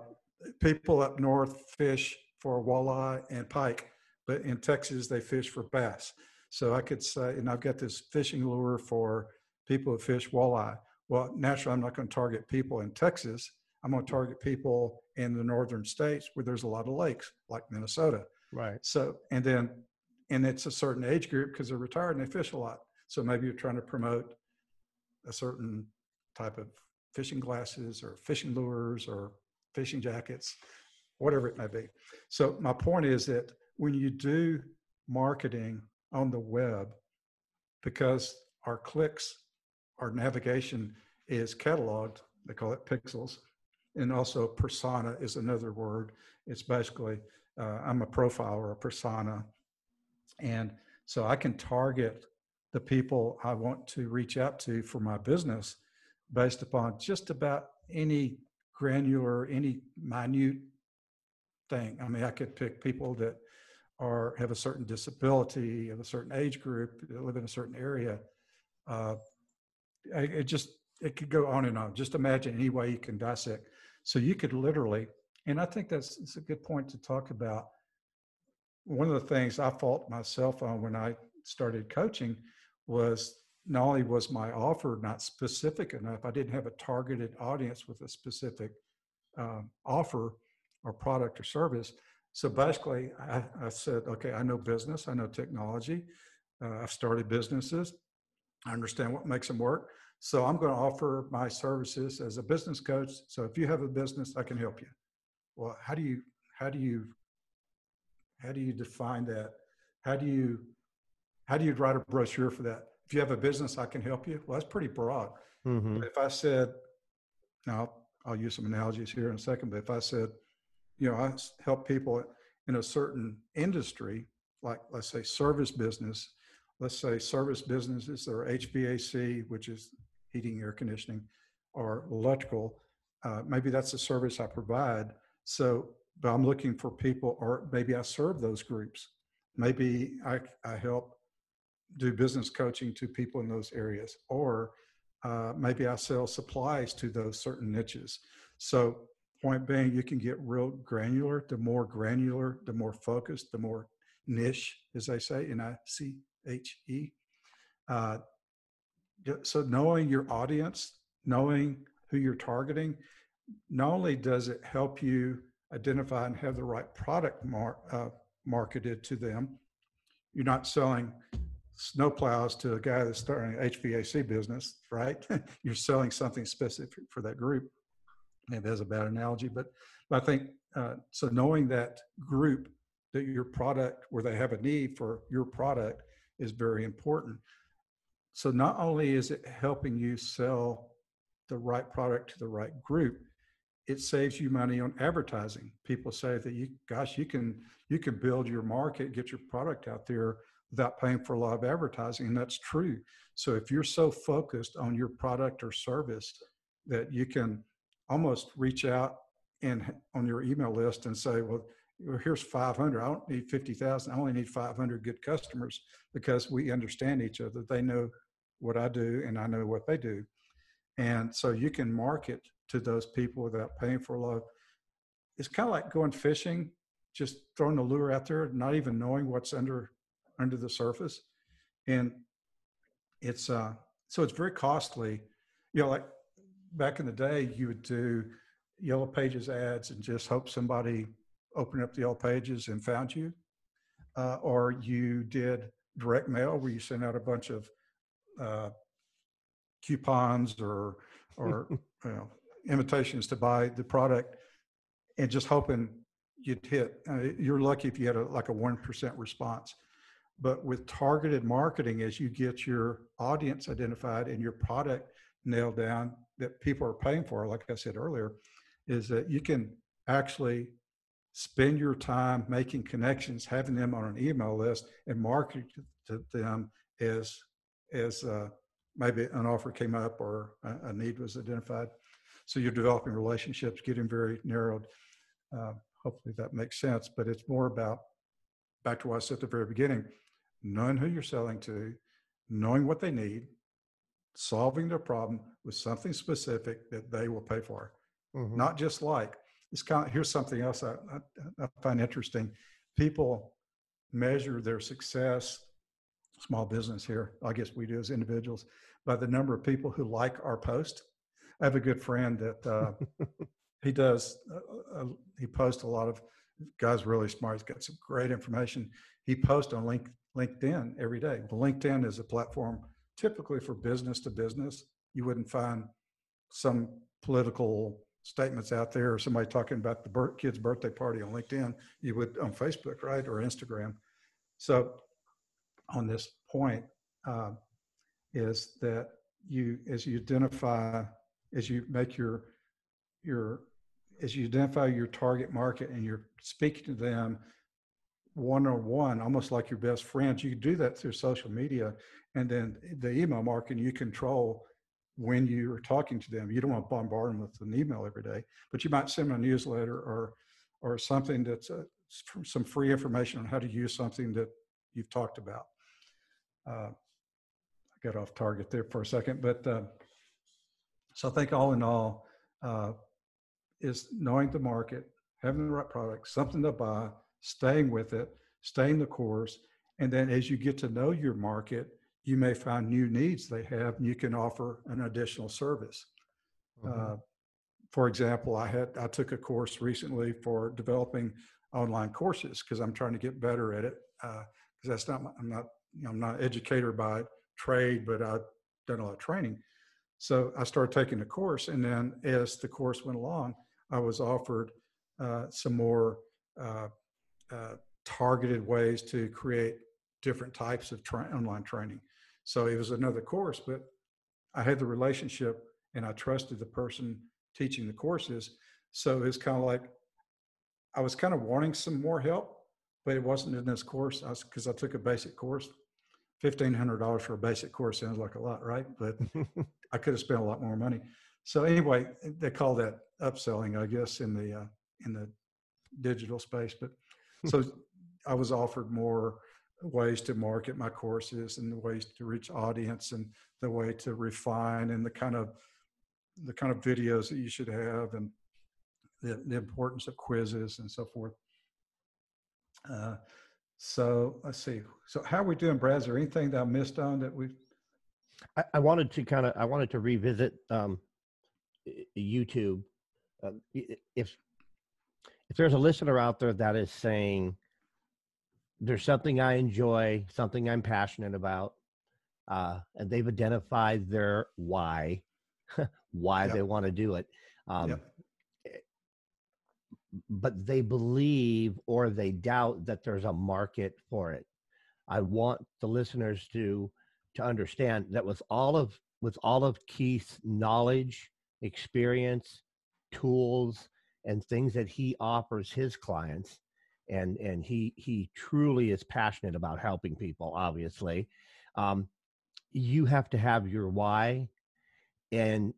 Speaker 2: people up north fish for walleye and pike, but in Texas they fish for bass. So I could say, and I've got this fishing lure for people who fish walleye. Well, naturally, I'm not going to target people in Texas. I'm going to target people in the northern states where there's a lot of lakes, like Minnesota.
Speaker 1: Right.
Speaker 2: So, and then and it's a certain age group because they're retired and they fish a lot. So maybe you're trying to promote a certain type of fishing glasses or fishing lures or fishing jackets, whatever it may be. So my point is that when you do marketing on the web, because our clicks, our navigation is cataloged, they call it pixels, and also persona is another word. It's basically uh, I'm a profile or a persona and so I can target the people I want to reach out to for my business based upon just about any granular, any minute thing. I mean, I could pick people that are have a certain disability, of a certain age group, that live in a certain area. Uh, it just it could go on and on. Just imagine any way you can dissect. So you could literally, and I think that's it's a good point to talk about one of the things I fault myself on when I started coaching was not only was my offer not specific enough, I didn't have a targeted audience with a specific um, offer or product or service. So basically, I, I, said, okay, I know business, I know technology, uh, I've started businesses, I understand what makes them work. So I'm going to offer my services as a business coach. So if you have a business, I can help you. Well, how do you how do you how do you define that? How do you how do you write a brochure for that? If you have a business, I can help you. Well, that's pretty broad. Mm-hmm. If I said, now I'll use some analogies here in a second, but if I said, you know, I help people in a certain industry, like let's say service business, let's say service businesses or HVAC, which is heating, air conditioning, or electrical, uh, maybe that's a service I provide. So but I'm looking for people, or maybe I serve those groups. Maybe I, I help do business coaching to people in those areas, or uh, maybe I sell supplies to those certain niches. So, point being, you can get real granular. The more granular, the more focused, the more niche, as say, I C H E. Uh, so, knowing your audience, knowing who you're targeting, not only does it help you identify and have the right product mar- uh, marketed to them. You're not selling snowplows to a guy that's starting an HVAC business, right? You're selling something specific for that group. Maybe that's a bad analogy, but, but I think uh, so. Knowing that group, that your product, where they have a need for your product, is very important. So not only is it helping you sell the right product to the right group, it saves you money on advertising. People say that you, gosh, you can you can build your market, get your product out there without paying for a lot of advertising, and that's true. So if you're so focused on your product or service that you can almost reach out and on your email list and say, well, here's 500. I don't need 50,000. I only need 500 good customers because we understand each other. They know what I do and I know what they do. And so you can market to those people without paying for a lot. It's kind of like going fishing, just throwing the lure out there, not even knowing what's under under the surface, and it's uh so it's very costly. You know, like back in the day, you would do yellow pages ads and just hope somebody opened up the yellow pages and found you, uh, or you did direct mail where you sent out a bunch of uh, coupons or or you know invitations to buy the product and just hoping you'd hit. Uh, you're lucky if you had a, like a 1% response. But with targeted marketing, as you get your audience identified and your product nailed down that people are paying for, like I said earlier, is that you can actually spend your time making connections, having them on an email list, and market to them as as uh, maybe an offer came up or a, a, need was identified. So you're developing relationships, getting very narrowed. Uh, hopefully that makes sense, but it's more about back to what I said at the very beginning, knowing who you're selling to, knowing what they need, solving their problem with something specific that they will pay for. Mm-hmm. Not just like it's kind of here's something else I, I, I find interesting. People measure their success, small business here, I guess we do as individuals, by the number of people who like our post. I have a good friend that uh, he does, uh, uh, he posts a lot of, guy's really smart, he's got some great information. He posts on link, LinkedIn every day. Well, LinkedIn is a platform typically for business to business. You wouldn't find some political statements out there or somebody talking about the kid's birthday party on LinkedIn, you would on Facebook, right, or Instagram. So, on this point, uh, is that you, as you identify, as you make your your as you identify your target market and you're speaking to them one on one, almost like your best friends, you do that through social media, and then the email marketing you control when you're talking to them. You don't want to bombard them with an email every day, but you might send them a newsletter or or something that's a, uh, some free information on how to use something that you've talked about. Uh, I got off target there for a second, but uh, so I think all in all uh, is knowing the market, having the right product, something to buy, staying with it, staying the course, and then as you get to know your market, you may find new needs they have and you can offer an additional service. Mm-hmm. Uh, for example, I had I took a course recently for developing online courses because I'm trying to get better at it. Because uh, that's not I'm not you know, I'm not an educator by trade, but I've done a lot of training. So I started taking the course, and then as the course went along, I was offered uh, some more uh, uh targeted ways to create different types of tra- online training. So it was another course, but I had the relationship and I trusted the person teaching the courses. So it's kind of like I was kind of wanting some more help, but it wasn't in this course because I, I, took a basic course. Fifteen hundred dollars for a basic course sounds like a lot, right? But I could have spent a lot more money. So anyway, they call that upselling, I guess, in the uh, in the digital space. But so I was offered more ways to market my courses and the ways to reach audience and the way to refine and the kind of the kind of videos that you should have and the, the importance of quizzes and so forth. Uh, so let's see. So how are we doing, Brad? Is there anything that I missed on that we?
Speaker 1: I, I wanted to kind of I wanted to revisit um, YouTube. Uh, if if there's a listener out there that is saying, there's something I enjoy, something I'm passionate about, uh, and they've identified their why, why yep. they want to do it. Um, yep. But they believe or they doubt that there's a market for it. I want the listeners to to understand that with all of with all of Keith's knowledge, experience, tools, and things that he offers his clients, and and he he truly is passionate about helping people obviously um, you have to have your why and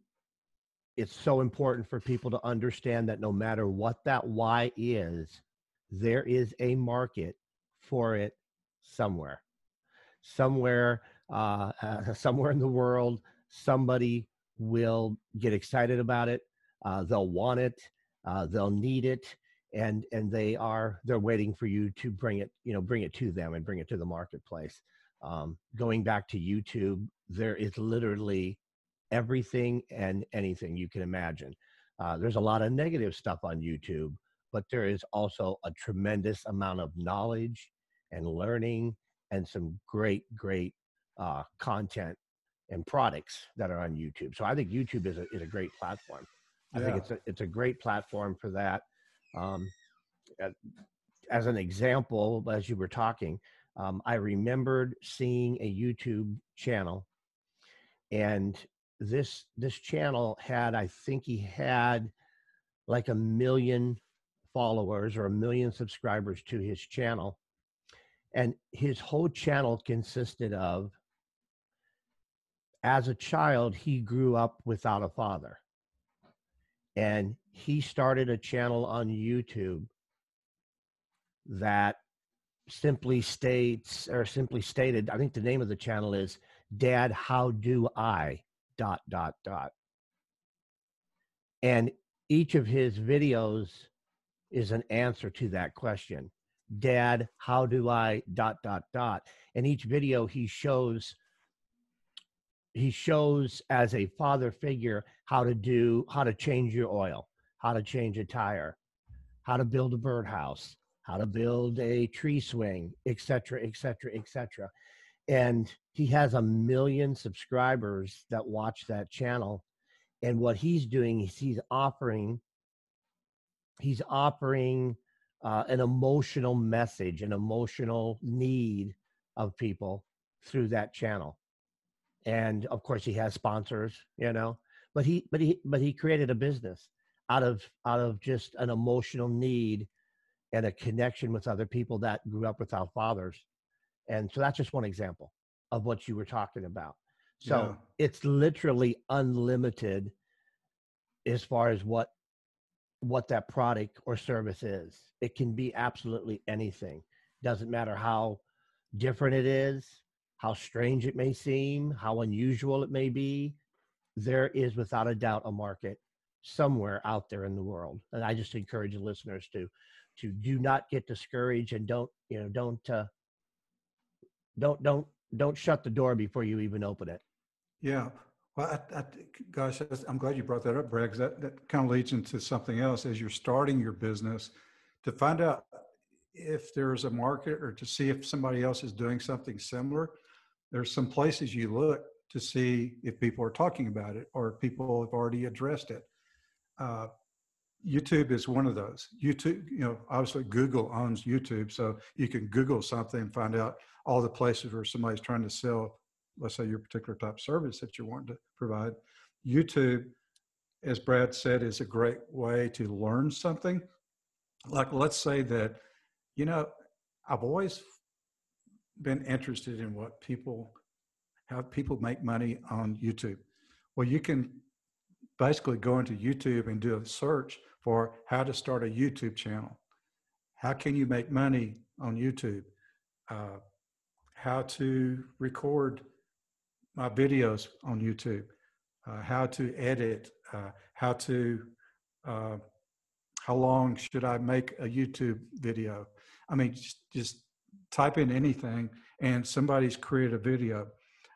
Speaker 1: it's so important for people to understand that no matter what that why is there is a market for it somewhere. Somewhere uh, uh, somewhere in the world somebody will get excited about it uh, they'll want it uh, they'll need it and and they are they're waiting for you to bring it you know bring it to them and bring it to the marketplace. Um, going back to youtube there is literally everything and anything you can imagine. Uh, there's a lot of negative stuff on youtube but there is also a tremendous amount of knowledge and learning and some great great uh, content and products that are on youtube. So i think youtube is a, is a great platform i yeah. think it's a, it's a great platform for that um, as an example, as you were talking, um, I remembered seeing a YouTube channel, and this this channel had I think he had like a million followers or a million subscribers to his channel, and his whole channel consisted of as a child he grew up without a father and he started a channel on YouTube that simply states or simply stated i think the name of the channel is dad how do i dot dot dot. And each of his videos is an answer to that question. Dad how do i dot dot dot. And each video he shows he shows as a father figure how to do how to change your oil how to change a tire how to build a birdhouse how to build a tree swing, etc etc et cetera, et cetera. And he has a million subscribers that watch that channel. And what he's doing is he's offering, he's offering uh, an emotional message, an emotional need of people through that channel. And of course, he has sponsors, you know, but he, but he, but he created a business out of out of just an emotional need and a connection with other people that grew up without fathers. And so that's just one example of what you were talking about. So yeah. it's literally unlimited as far as what what that product or service is. It can be absolutely anything. Doesn't matter how different it is, how strange it may seem, how unusual it may be. There is without a doubt a market somewhere out there in the world. And I just encourage listeners to to do not get discouraged and don't you know don't uh, don't don't don't shut the door before you even open it.
Speaker 2: Yeah. Well, I, I, gosh, I'm glad you brought that up, Brad, because that, that kind of leads into something else. As you're starting your business, to find out if there's a market or to see if somebody else is doing something similar, there's some places you look to see if people are talking about it or people have already addressed it. Uh, YouTube is one of those. YouTube, you know, obviously Google owns YouTube, so you can Google something and find out all the places where somebody's trying to sell, let's say, your particular type of service that you want to provide. YouTube, as Brad said, is a great way to learn something. Like, let's say that, you know, I've always been interested in what people, how people make money on YouTube. Well, you can basically go into YouTube and do a search for how to start a YouTube channel. How can you make money on YouTube? Uh, how to record my videos on YouTube, uh, how to edit, uh, how to, uh, how long should I make a YouTube video? I mean, just, just type in anything and somebody's created a video.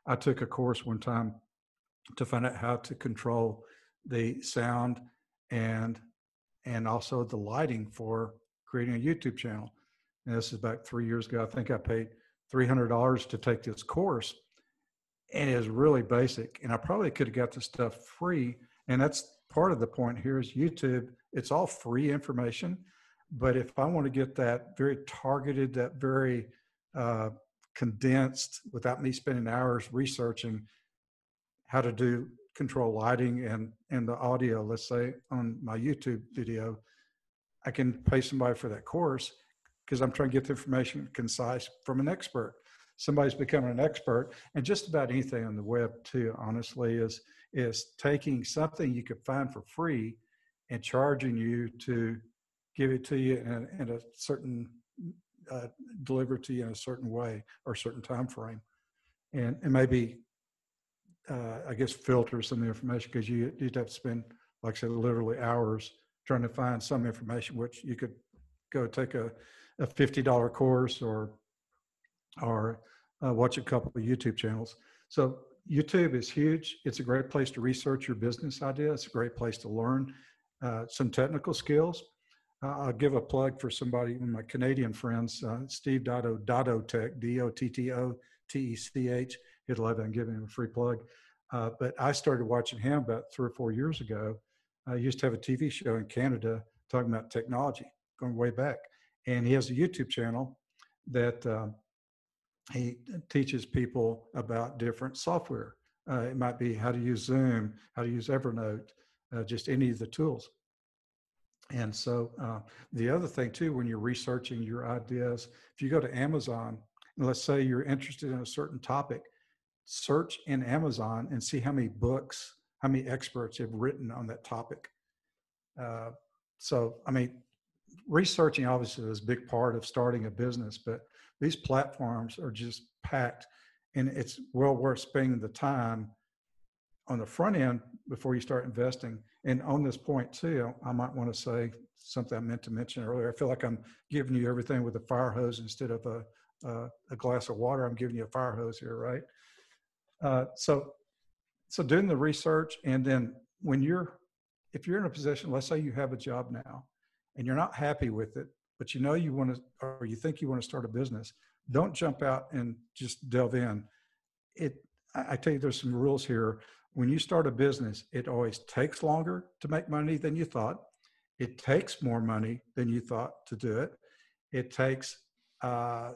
Speaker 2: I took a course one time to find out how to control the sound and and also the lighting for creating a YouTube channel. And this is about three years ago. I think I paid $300 to take this course. And it is really basic. And I probably could have got the stuff free. And that's part of the point here is YouTube, it's all free information. But if I want to get that very targeted, that very uh, condensed, without me spending hours researching how to do control lighting and and the audio let's say on my youtube video i can pay somebody for that course because i'm trying to get the information concise from an expert. Somebody's becoming an expert and just about anything on the web too honestly is is taking something you could find for free and charging you to give it to you in, in a certain uh, deliver to you in a certain way or a certain time frame and and maybe uh, I guess, filter some of the information because you, you'd have to spend, like I said, literally hours trying to find some information, which you could go take a, a $50 course or, or uh, watch a couple of YouTube channels. So YouTube is huge. It's a great place to research your business idea. It's a great place to learn uh, some technical skills. I'll give a plug for somebody, my Canadian friends, uh, Steve Dotto, Dotto Tech, D-O-T-T-O-T-E-C-H he'd love it and give him a free plug. Uh, but I started watching him about three or four years ago. I used to have a TV show in Canada talking about technology, going way back. And he has a YouTube channel that uh, he teaches people about different software. Uh, it might be how to use Zoom, how to use Evernote, uh, just any of the tools. And so uh, the other thing too, when you're researching your ideas, if you go to Amazon, and let's say you're interested in a certain topic, search in Amazon and see how many books, how many experts have written on that topic. Uh, so, I mean, researching obviously is a big part of starting a business, but these platforms are just packed and it's well worth spending the time on the front end before you start investing. And on this point too, I might want to say something I meant to mention earlier. I feel like I'm giving you everything with a fire hose instead of a, a, a glass of water. I'm giving you a fire hose here, right? Uh, so, so doing the research and then when you're, if you're in a position, let's say you have a job now and you're not happy with it, but you know you want to, or you think you want to start a business, don't jump out and just delve in. It, I tell you, there's some rules here. When you start a business, it always takes longer to make money than you thought. It takes more money than you thought to do it. It takes, uh,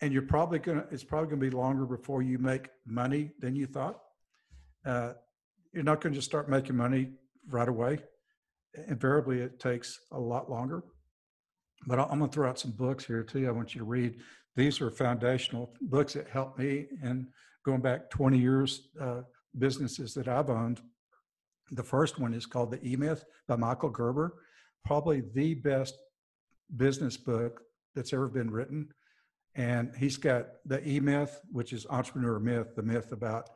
Speaker 2: and you're probably gonna. It's probably gonna be longer before you make money than you thought. Uh, you're not to just start making money right away. Invariably, it takes a lot longer. But I'm to throw out some books here too. I want you to read. These are foundational books that helped me and going back 20 years, uh, businesses that I've owned. The first one is called The E Myth by Michael Gerber, probably the best business book that's ever been written. And he's got the E Myth, which is entrepreneur myth, the myth about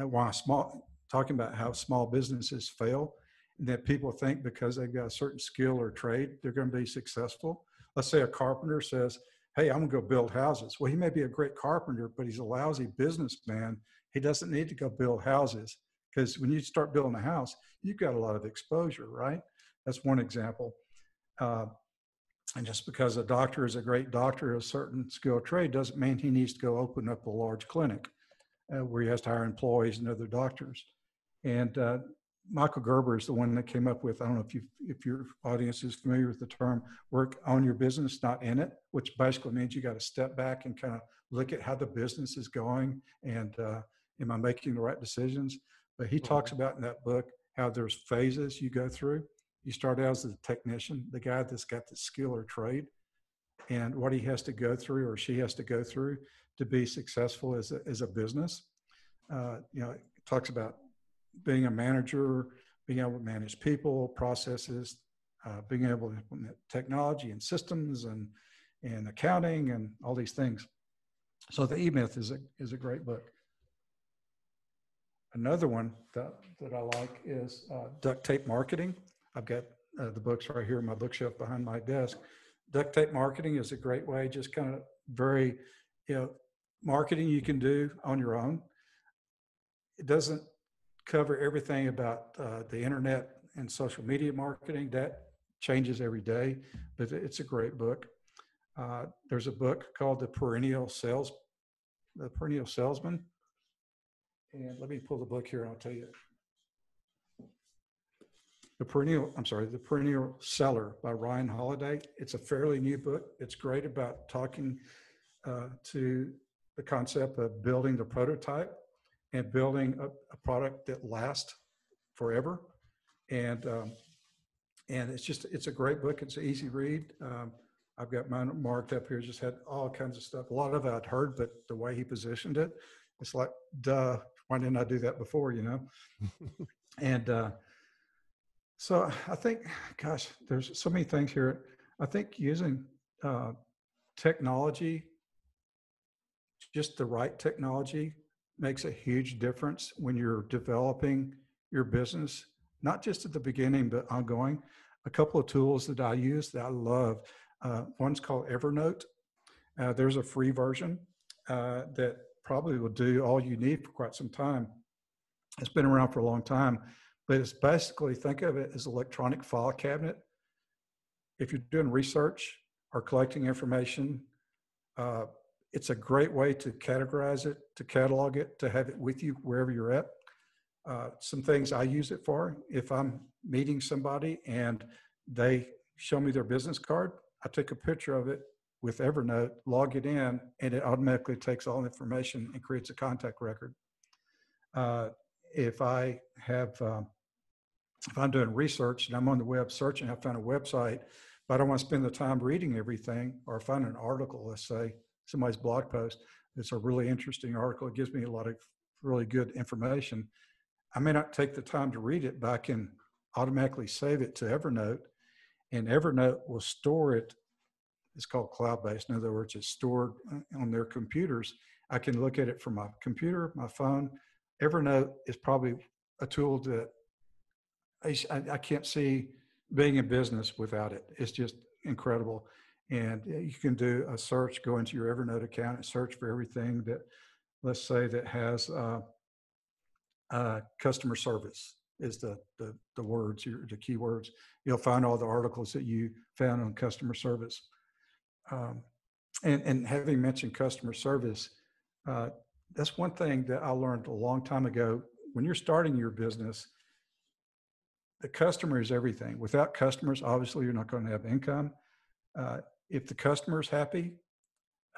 Speaker 2: uh, why small, talking about how small businesses fail and that people think because they've got a certain skill or trade, they're going to be successful. Let's say a carpenter says, Hey, I'm to go build houses. Well, he may be a great carpenter, but he's a lousy businessman. He doesn't need to go build houses because when you start building a house, you've got a lot of exposure, right? That's one example. Uh, and just because a doctor is a great doctor, of a certain skill trade doesn't mean he needs to go open up a large clinic uh, where he has to hire employees and other doctors. And uh, Michael Gerber is the one that came up with, I don't know if you if your audience is familiar with the term work on your business, not in it, which basically means you got to step back and kind of look at how the business is going and uh, am I making the right decisions? But he talks mm-hmm. about in that book how there's phases you go through. You start out as a technician, the guy that's got the skill or trade, and what he has to go through or she has to go through to be successful as a, as a business. Uh, you know, it talks about being a manager, being able to manage people, processes, uh, being able to implement technology and systems and and accounting and all these things. So the E Myth is a is a great book. Another one that, that I like is uh, duct tape marketing. I've got uh, the books right here in my bookshelf behind my desk. Duct tape marketing is a great way, just kind of very, you know, marketing you can do on your own. It doesn't cover everything about uh, the internet and social media marketing. That changes every day, but it's a great book. Uh, there's a book called The Perennial Sales, The Perennial Salesman. And let me pull the book here and I'll tell you. The Perennial, I'm sorry, The Perennial Seller by Ryan Holiday. It's a fairly new book. It's great about talking uh, to the concept of building the prototype and building a, a product that lasts forever. And um, and it's just it's a great book. It's an easy read. Um, I've got mine marked up here. Just had all kinds of stuff. A lot of it I'd heard, but the way he positioned it, it's like, duh, why didn't I do that before? You know. and uh, so I think, gosh, there's so many things here. I think using uh, technology, just the right technology, makes a huge difference when you're developing your business, not just at the beginning, but ongoing. A couple of tools that I use that I love. Uh, one's called Evernote. Uh, there's a free version uh, that probably will do all you need for quite some time. It's been around for a long time, but it's basically think of it as electronic file cabinet. If you're doing research or collecting information, uh, it's a great way to categorize it, to catalog it, to have it with you wherever you're at. Uh, some things I use it for, if I'm meeting somebody and they show me their business card, I take a picture of it with Evernote, log it in, and it automatically takes all information and creates a contact record. Uh, if I have, um, if I'm doing research and I'm on the web searching, I found a website, but I don't want to spend the time reading everything, or find an article, let's say somebody's blog post, it's a really interesting article. It gives me a lot of really good information. I may not take the time to read it, but I can automatically save it to Evernote, and Evernote will store it. It's called cloud based. In other words, it's stored uh, on their computers. I can look at it from my computer, my phone. Evernote is probably a tool that I, I can't see being in business without it. It's just incredible. And uh, you can do a search, go into your Evernote account and search for everything that, let's say, that has uh, uh, customer service is the, the, the words, your, the keywords. You'll find all the articles that you found on customer service. Um, and, and having mentioned customer service, uh, that's one thing that I learned a long time ago. When you're starting your business, the customer is everything. Without customers, obviously, you're not going to have income. Uh, if the customer is happy,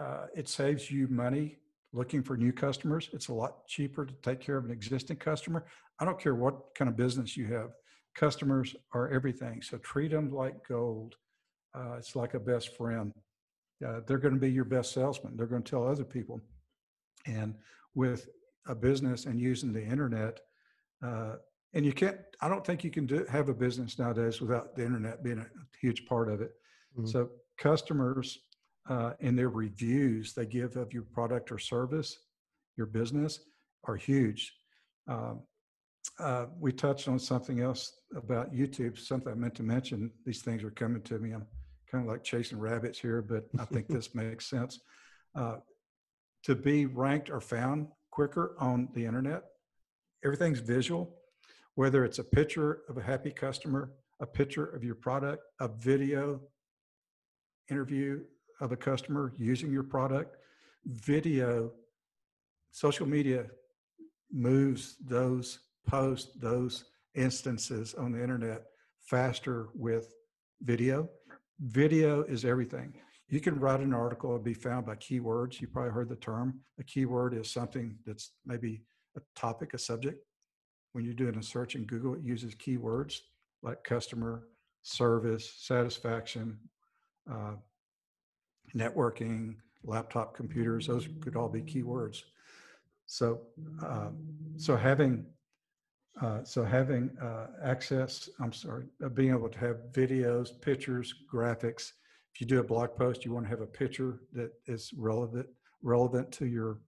Speaker 2: uh, it saves you money looking for new customers. It's a lot cheaper to take care of an existing customer. I don't care what kind of business you have. Customers are everything. So treat them like gold. Uh, it's like a best friend. Uh, they're going to be your best salesman. They're going to tell other people. And with a business and using the internet, uh, and you can't, I don't think you can do, have a business nowadays without the internet being a huge part of it. Mm-hmm. So customers uh, in their reviews they give of your product or service, your business, are huge. Um, uh, we touched on something else about YouTube, something I meant to mention. These things are coming to me. I'm kind of like chasing rabbits here, but I think this makes sense. Uh, to be ranked or found quicker on the internet, everything's visual, whether it's a picture of a happy customer, a picture of your product, a video interview of a customer using your product, video, social media moves those posts, those instances on the internet faster with video. Video is everything. You can write an article and be found by keywords. You probably heard the term. A keyword is something that's maybe a topic, a subject. When you're doing a search in Google, it uses keywords like customer, service, satisfaction, uh, networking, laptop computers, those could all be keywords. So, uh, so having, uh, so having uh, access, I'm sorry, being able to have videos, pictures, graphics. If you do a blog post, you want to have a picture that is relevant, relevant to your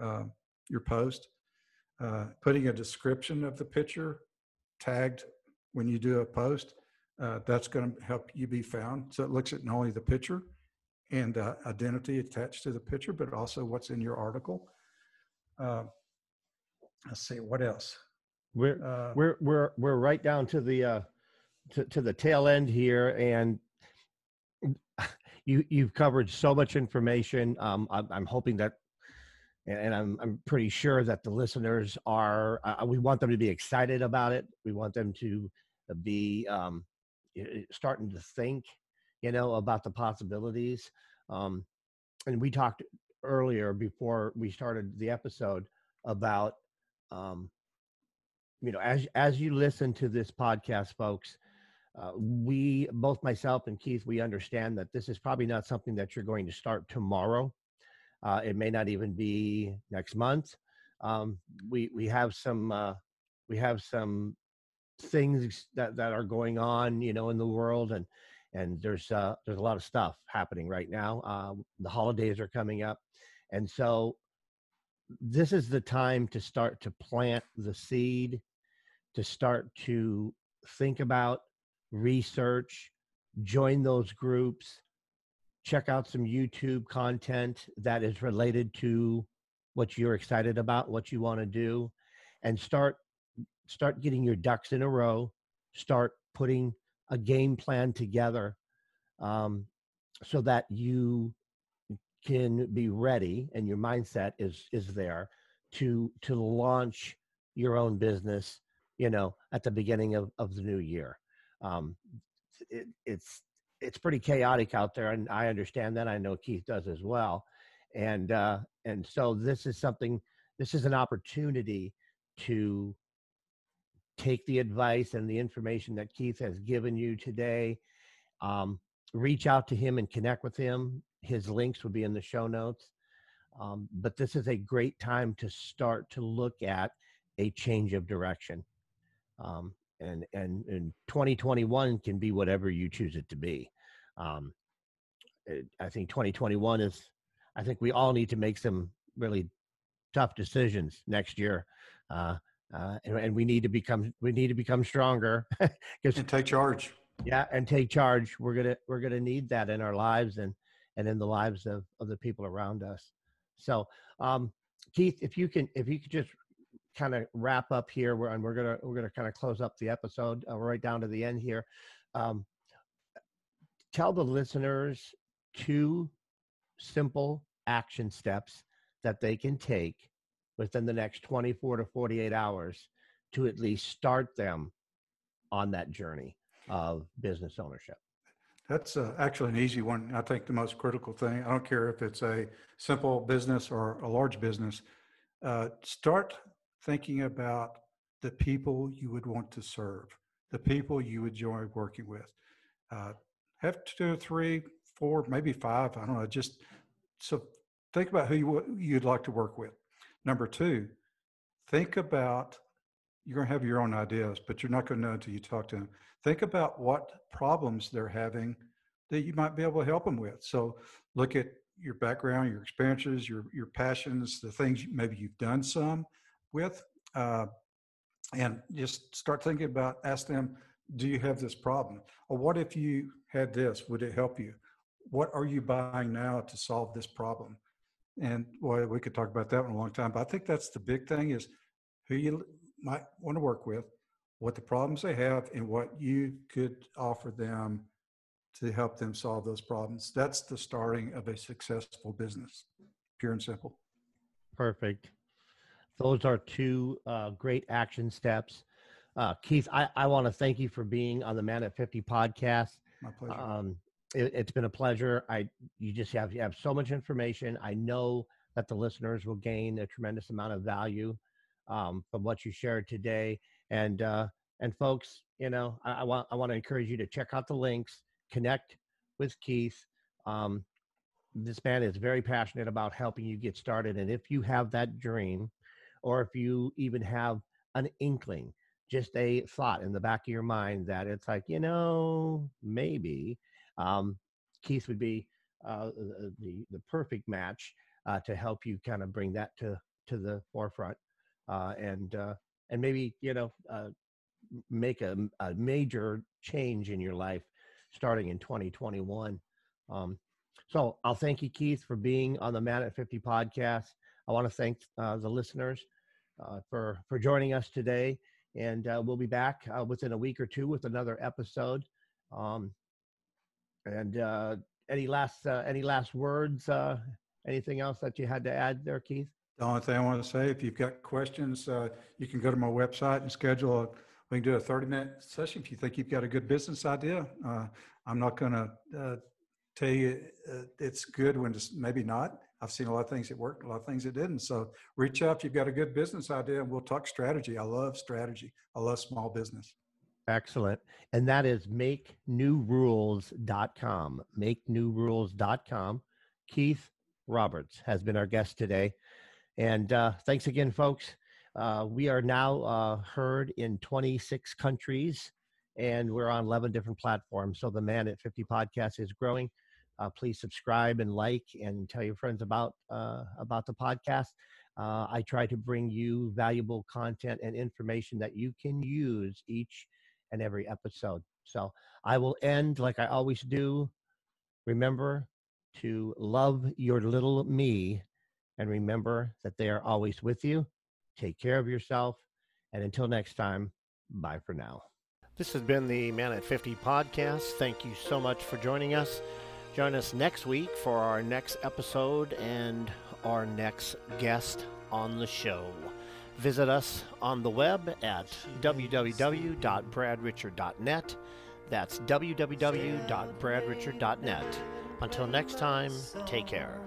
Speaker 2: uh, your post. Uh, putting a description of the picture tagged when you do a post, uh, that's going to help you be found. So it looks at not only the picture, and uh, identity attached to the picture, but also what's in your article. Uh, let's see what else.
Speaker 1: We're uh, we're we're we're right down to the uh, to to the tail end here, and you you've covered so much information. Um, I'm, I'm hoping that, and I'm I'm pretty sure that the listeners are. Uh, we want them to be excited about it. We want them to be um, starting to think you know, about the possibilities. Um, and we talked earlier before we started the episode about, um, you know, as as you listen to this podcast, folks, uh, we both myself and Keith, we understand that this is probably not something that you're going to start tomorrow. Uh, it may not even be next month. Um, we we have some uh, we have some things that that are going on, you know, in the world, and and there's uh, there's a lot of stuff happening right now. Uh, the holidays are coming up, and so this is the time to start to plant the seed, to start to think about research, join those groups, check out some YouTube content that is related to what you're excited about, what you want to do, and start start getting your ducks in a row. Start putting a game plan together um, so that you can be ready and your mindset is is there to to launch your own business you know at the beginning of, of the new year um, it, it's it's pretty chaotic out there, and I understand that. I know Keith does as well, and uh, and so this is something. This is an opportunity to take the advice and the information that Keith has given you today. Um, reach out to him and connect with him. His links will be in the show notes. Um, but this is a great time to start to look at a change of direction. Um, and, and, and 2021 can be whatever you choose it to be. Um, it, I think 2021 is, I think we all need to make some really tough decisions next year. Uh, uh, and, and, we need to become we need to become stronger
Speaker 2: because take charge.
Speaker 1: Yeah and take charge. We're gonna we're gonna need that in our lives and and in the lives of of the people around us. So um keith if you can if you could just kind of wrap up here and we're gonna we're gonna kind of close up the episode uh, right down to the end here. Um tell the listeners two simple action steps that they can take within the next 24 to 48 hours to at least start them on that journey of business ownership?
Speaker 2: That's uh, actually an easy one. I think the most critical thing, I don't care if it's a simple business or a large business, uh, start thinking about the people you would want to serve, the people you enjoy working with. Uh, have two, three, four, maybe five. I don't know. Just so think about who you, you'd like to work with. Number two, think about you're going to have your own ideas, but you're not going to know until you talk to them. Think about what problems they're having that you might be able to help them with. So look at your background, your experiences, your your passions, the things maybe you've done some with, uh, and just start thinking about. Ask them, do you have this problem? Or what if you had this? Would it help you? What are you buying now to solve this problem? And boy, we could talk about that in a long time. But I think that's the big thing is who you might want to work with, what the problems they have, and what you could offer them to help them solve those problems. That's the starting of a successful business, pure and simple.
Speaker 1: Perfect. Those are two uh, great action steps. Uh, Keith, I, I want to thank you for being on the Man at 50 podcast.
Speaker 2: My pleasure.
Speaker 1: Um, it, has been a pleasure. I you just have you have so much information. I know that the listeners will gain a tremendous amount of value um, from what you shared today. And uh, and folks, you know, I, I, want I want to encourage you to check out the links, connect with Keith. Um, this man is very passionate about helping you get started. And if you have that dream, or if you even have an inkling, just a thought in the back of your mind that it's like, you know, maybe um, Keith would be uh, the the perfect match uh, to help you kind of bring that to to the forefront uh, and uh, and maybe you know uh, make a, a, major change in your life starting in 2021. Um, so I'll thank you, Keith, for being on the Man at 50 podcast. I want to thank uh, the listeners for for joining us today, and we'll be back within a week or two with another episode. Um, and any last any last words? anything else that you had to add there, Keith?
Speaker 2: The only thing I want to say, if you've got questions, uh, you can go to my website and schedule a, we can do a 30 minute session if you think you've got a good business idea. Uh, I'm not going to uh, tell you uh, it's good when it's maybe not. I've seen a lot of things that worked, a lot of things that didn't. So reach out if you've got a good business idea and we'll talk strategy. I love strategy. I love small business.
Speaker 1: Excellent. And that is makenewrules.com. Makenewrules.com. Keith Roberts has been our guest today. And uh, thanks again, folks. Uh, we are now uh, heard in 26 countries and we're on 11 different platforms. So the Man at 50 podcast is growing. Uh, please subscribe and like and tell your friends about uh, about the podcast. Uh, I try to bring you valuable content and information that you can use each and every episode. So I will end like I always do. Remember to love your little me and remember that they are always with you. Take care of yourself. And until next time, bye for now. This has been the Man at 50 podcast. Thank you so much for joining us. Join us next week for our next episode and our next guest on the show. Visit us on the web at www.bradrichard.net. That's www.bradrichard.net. Until next time, take care.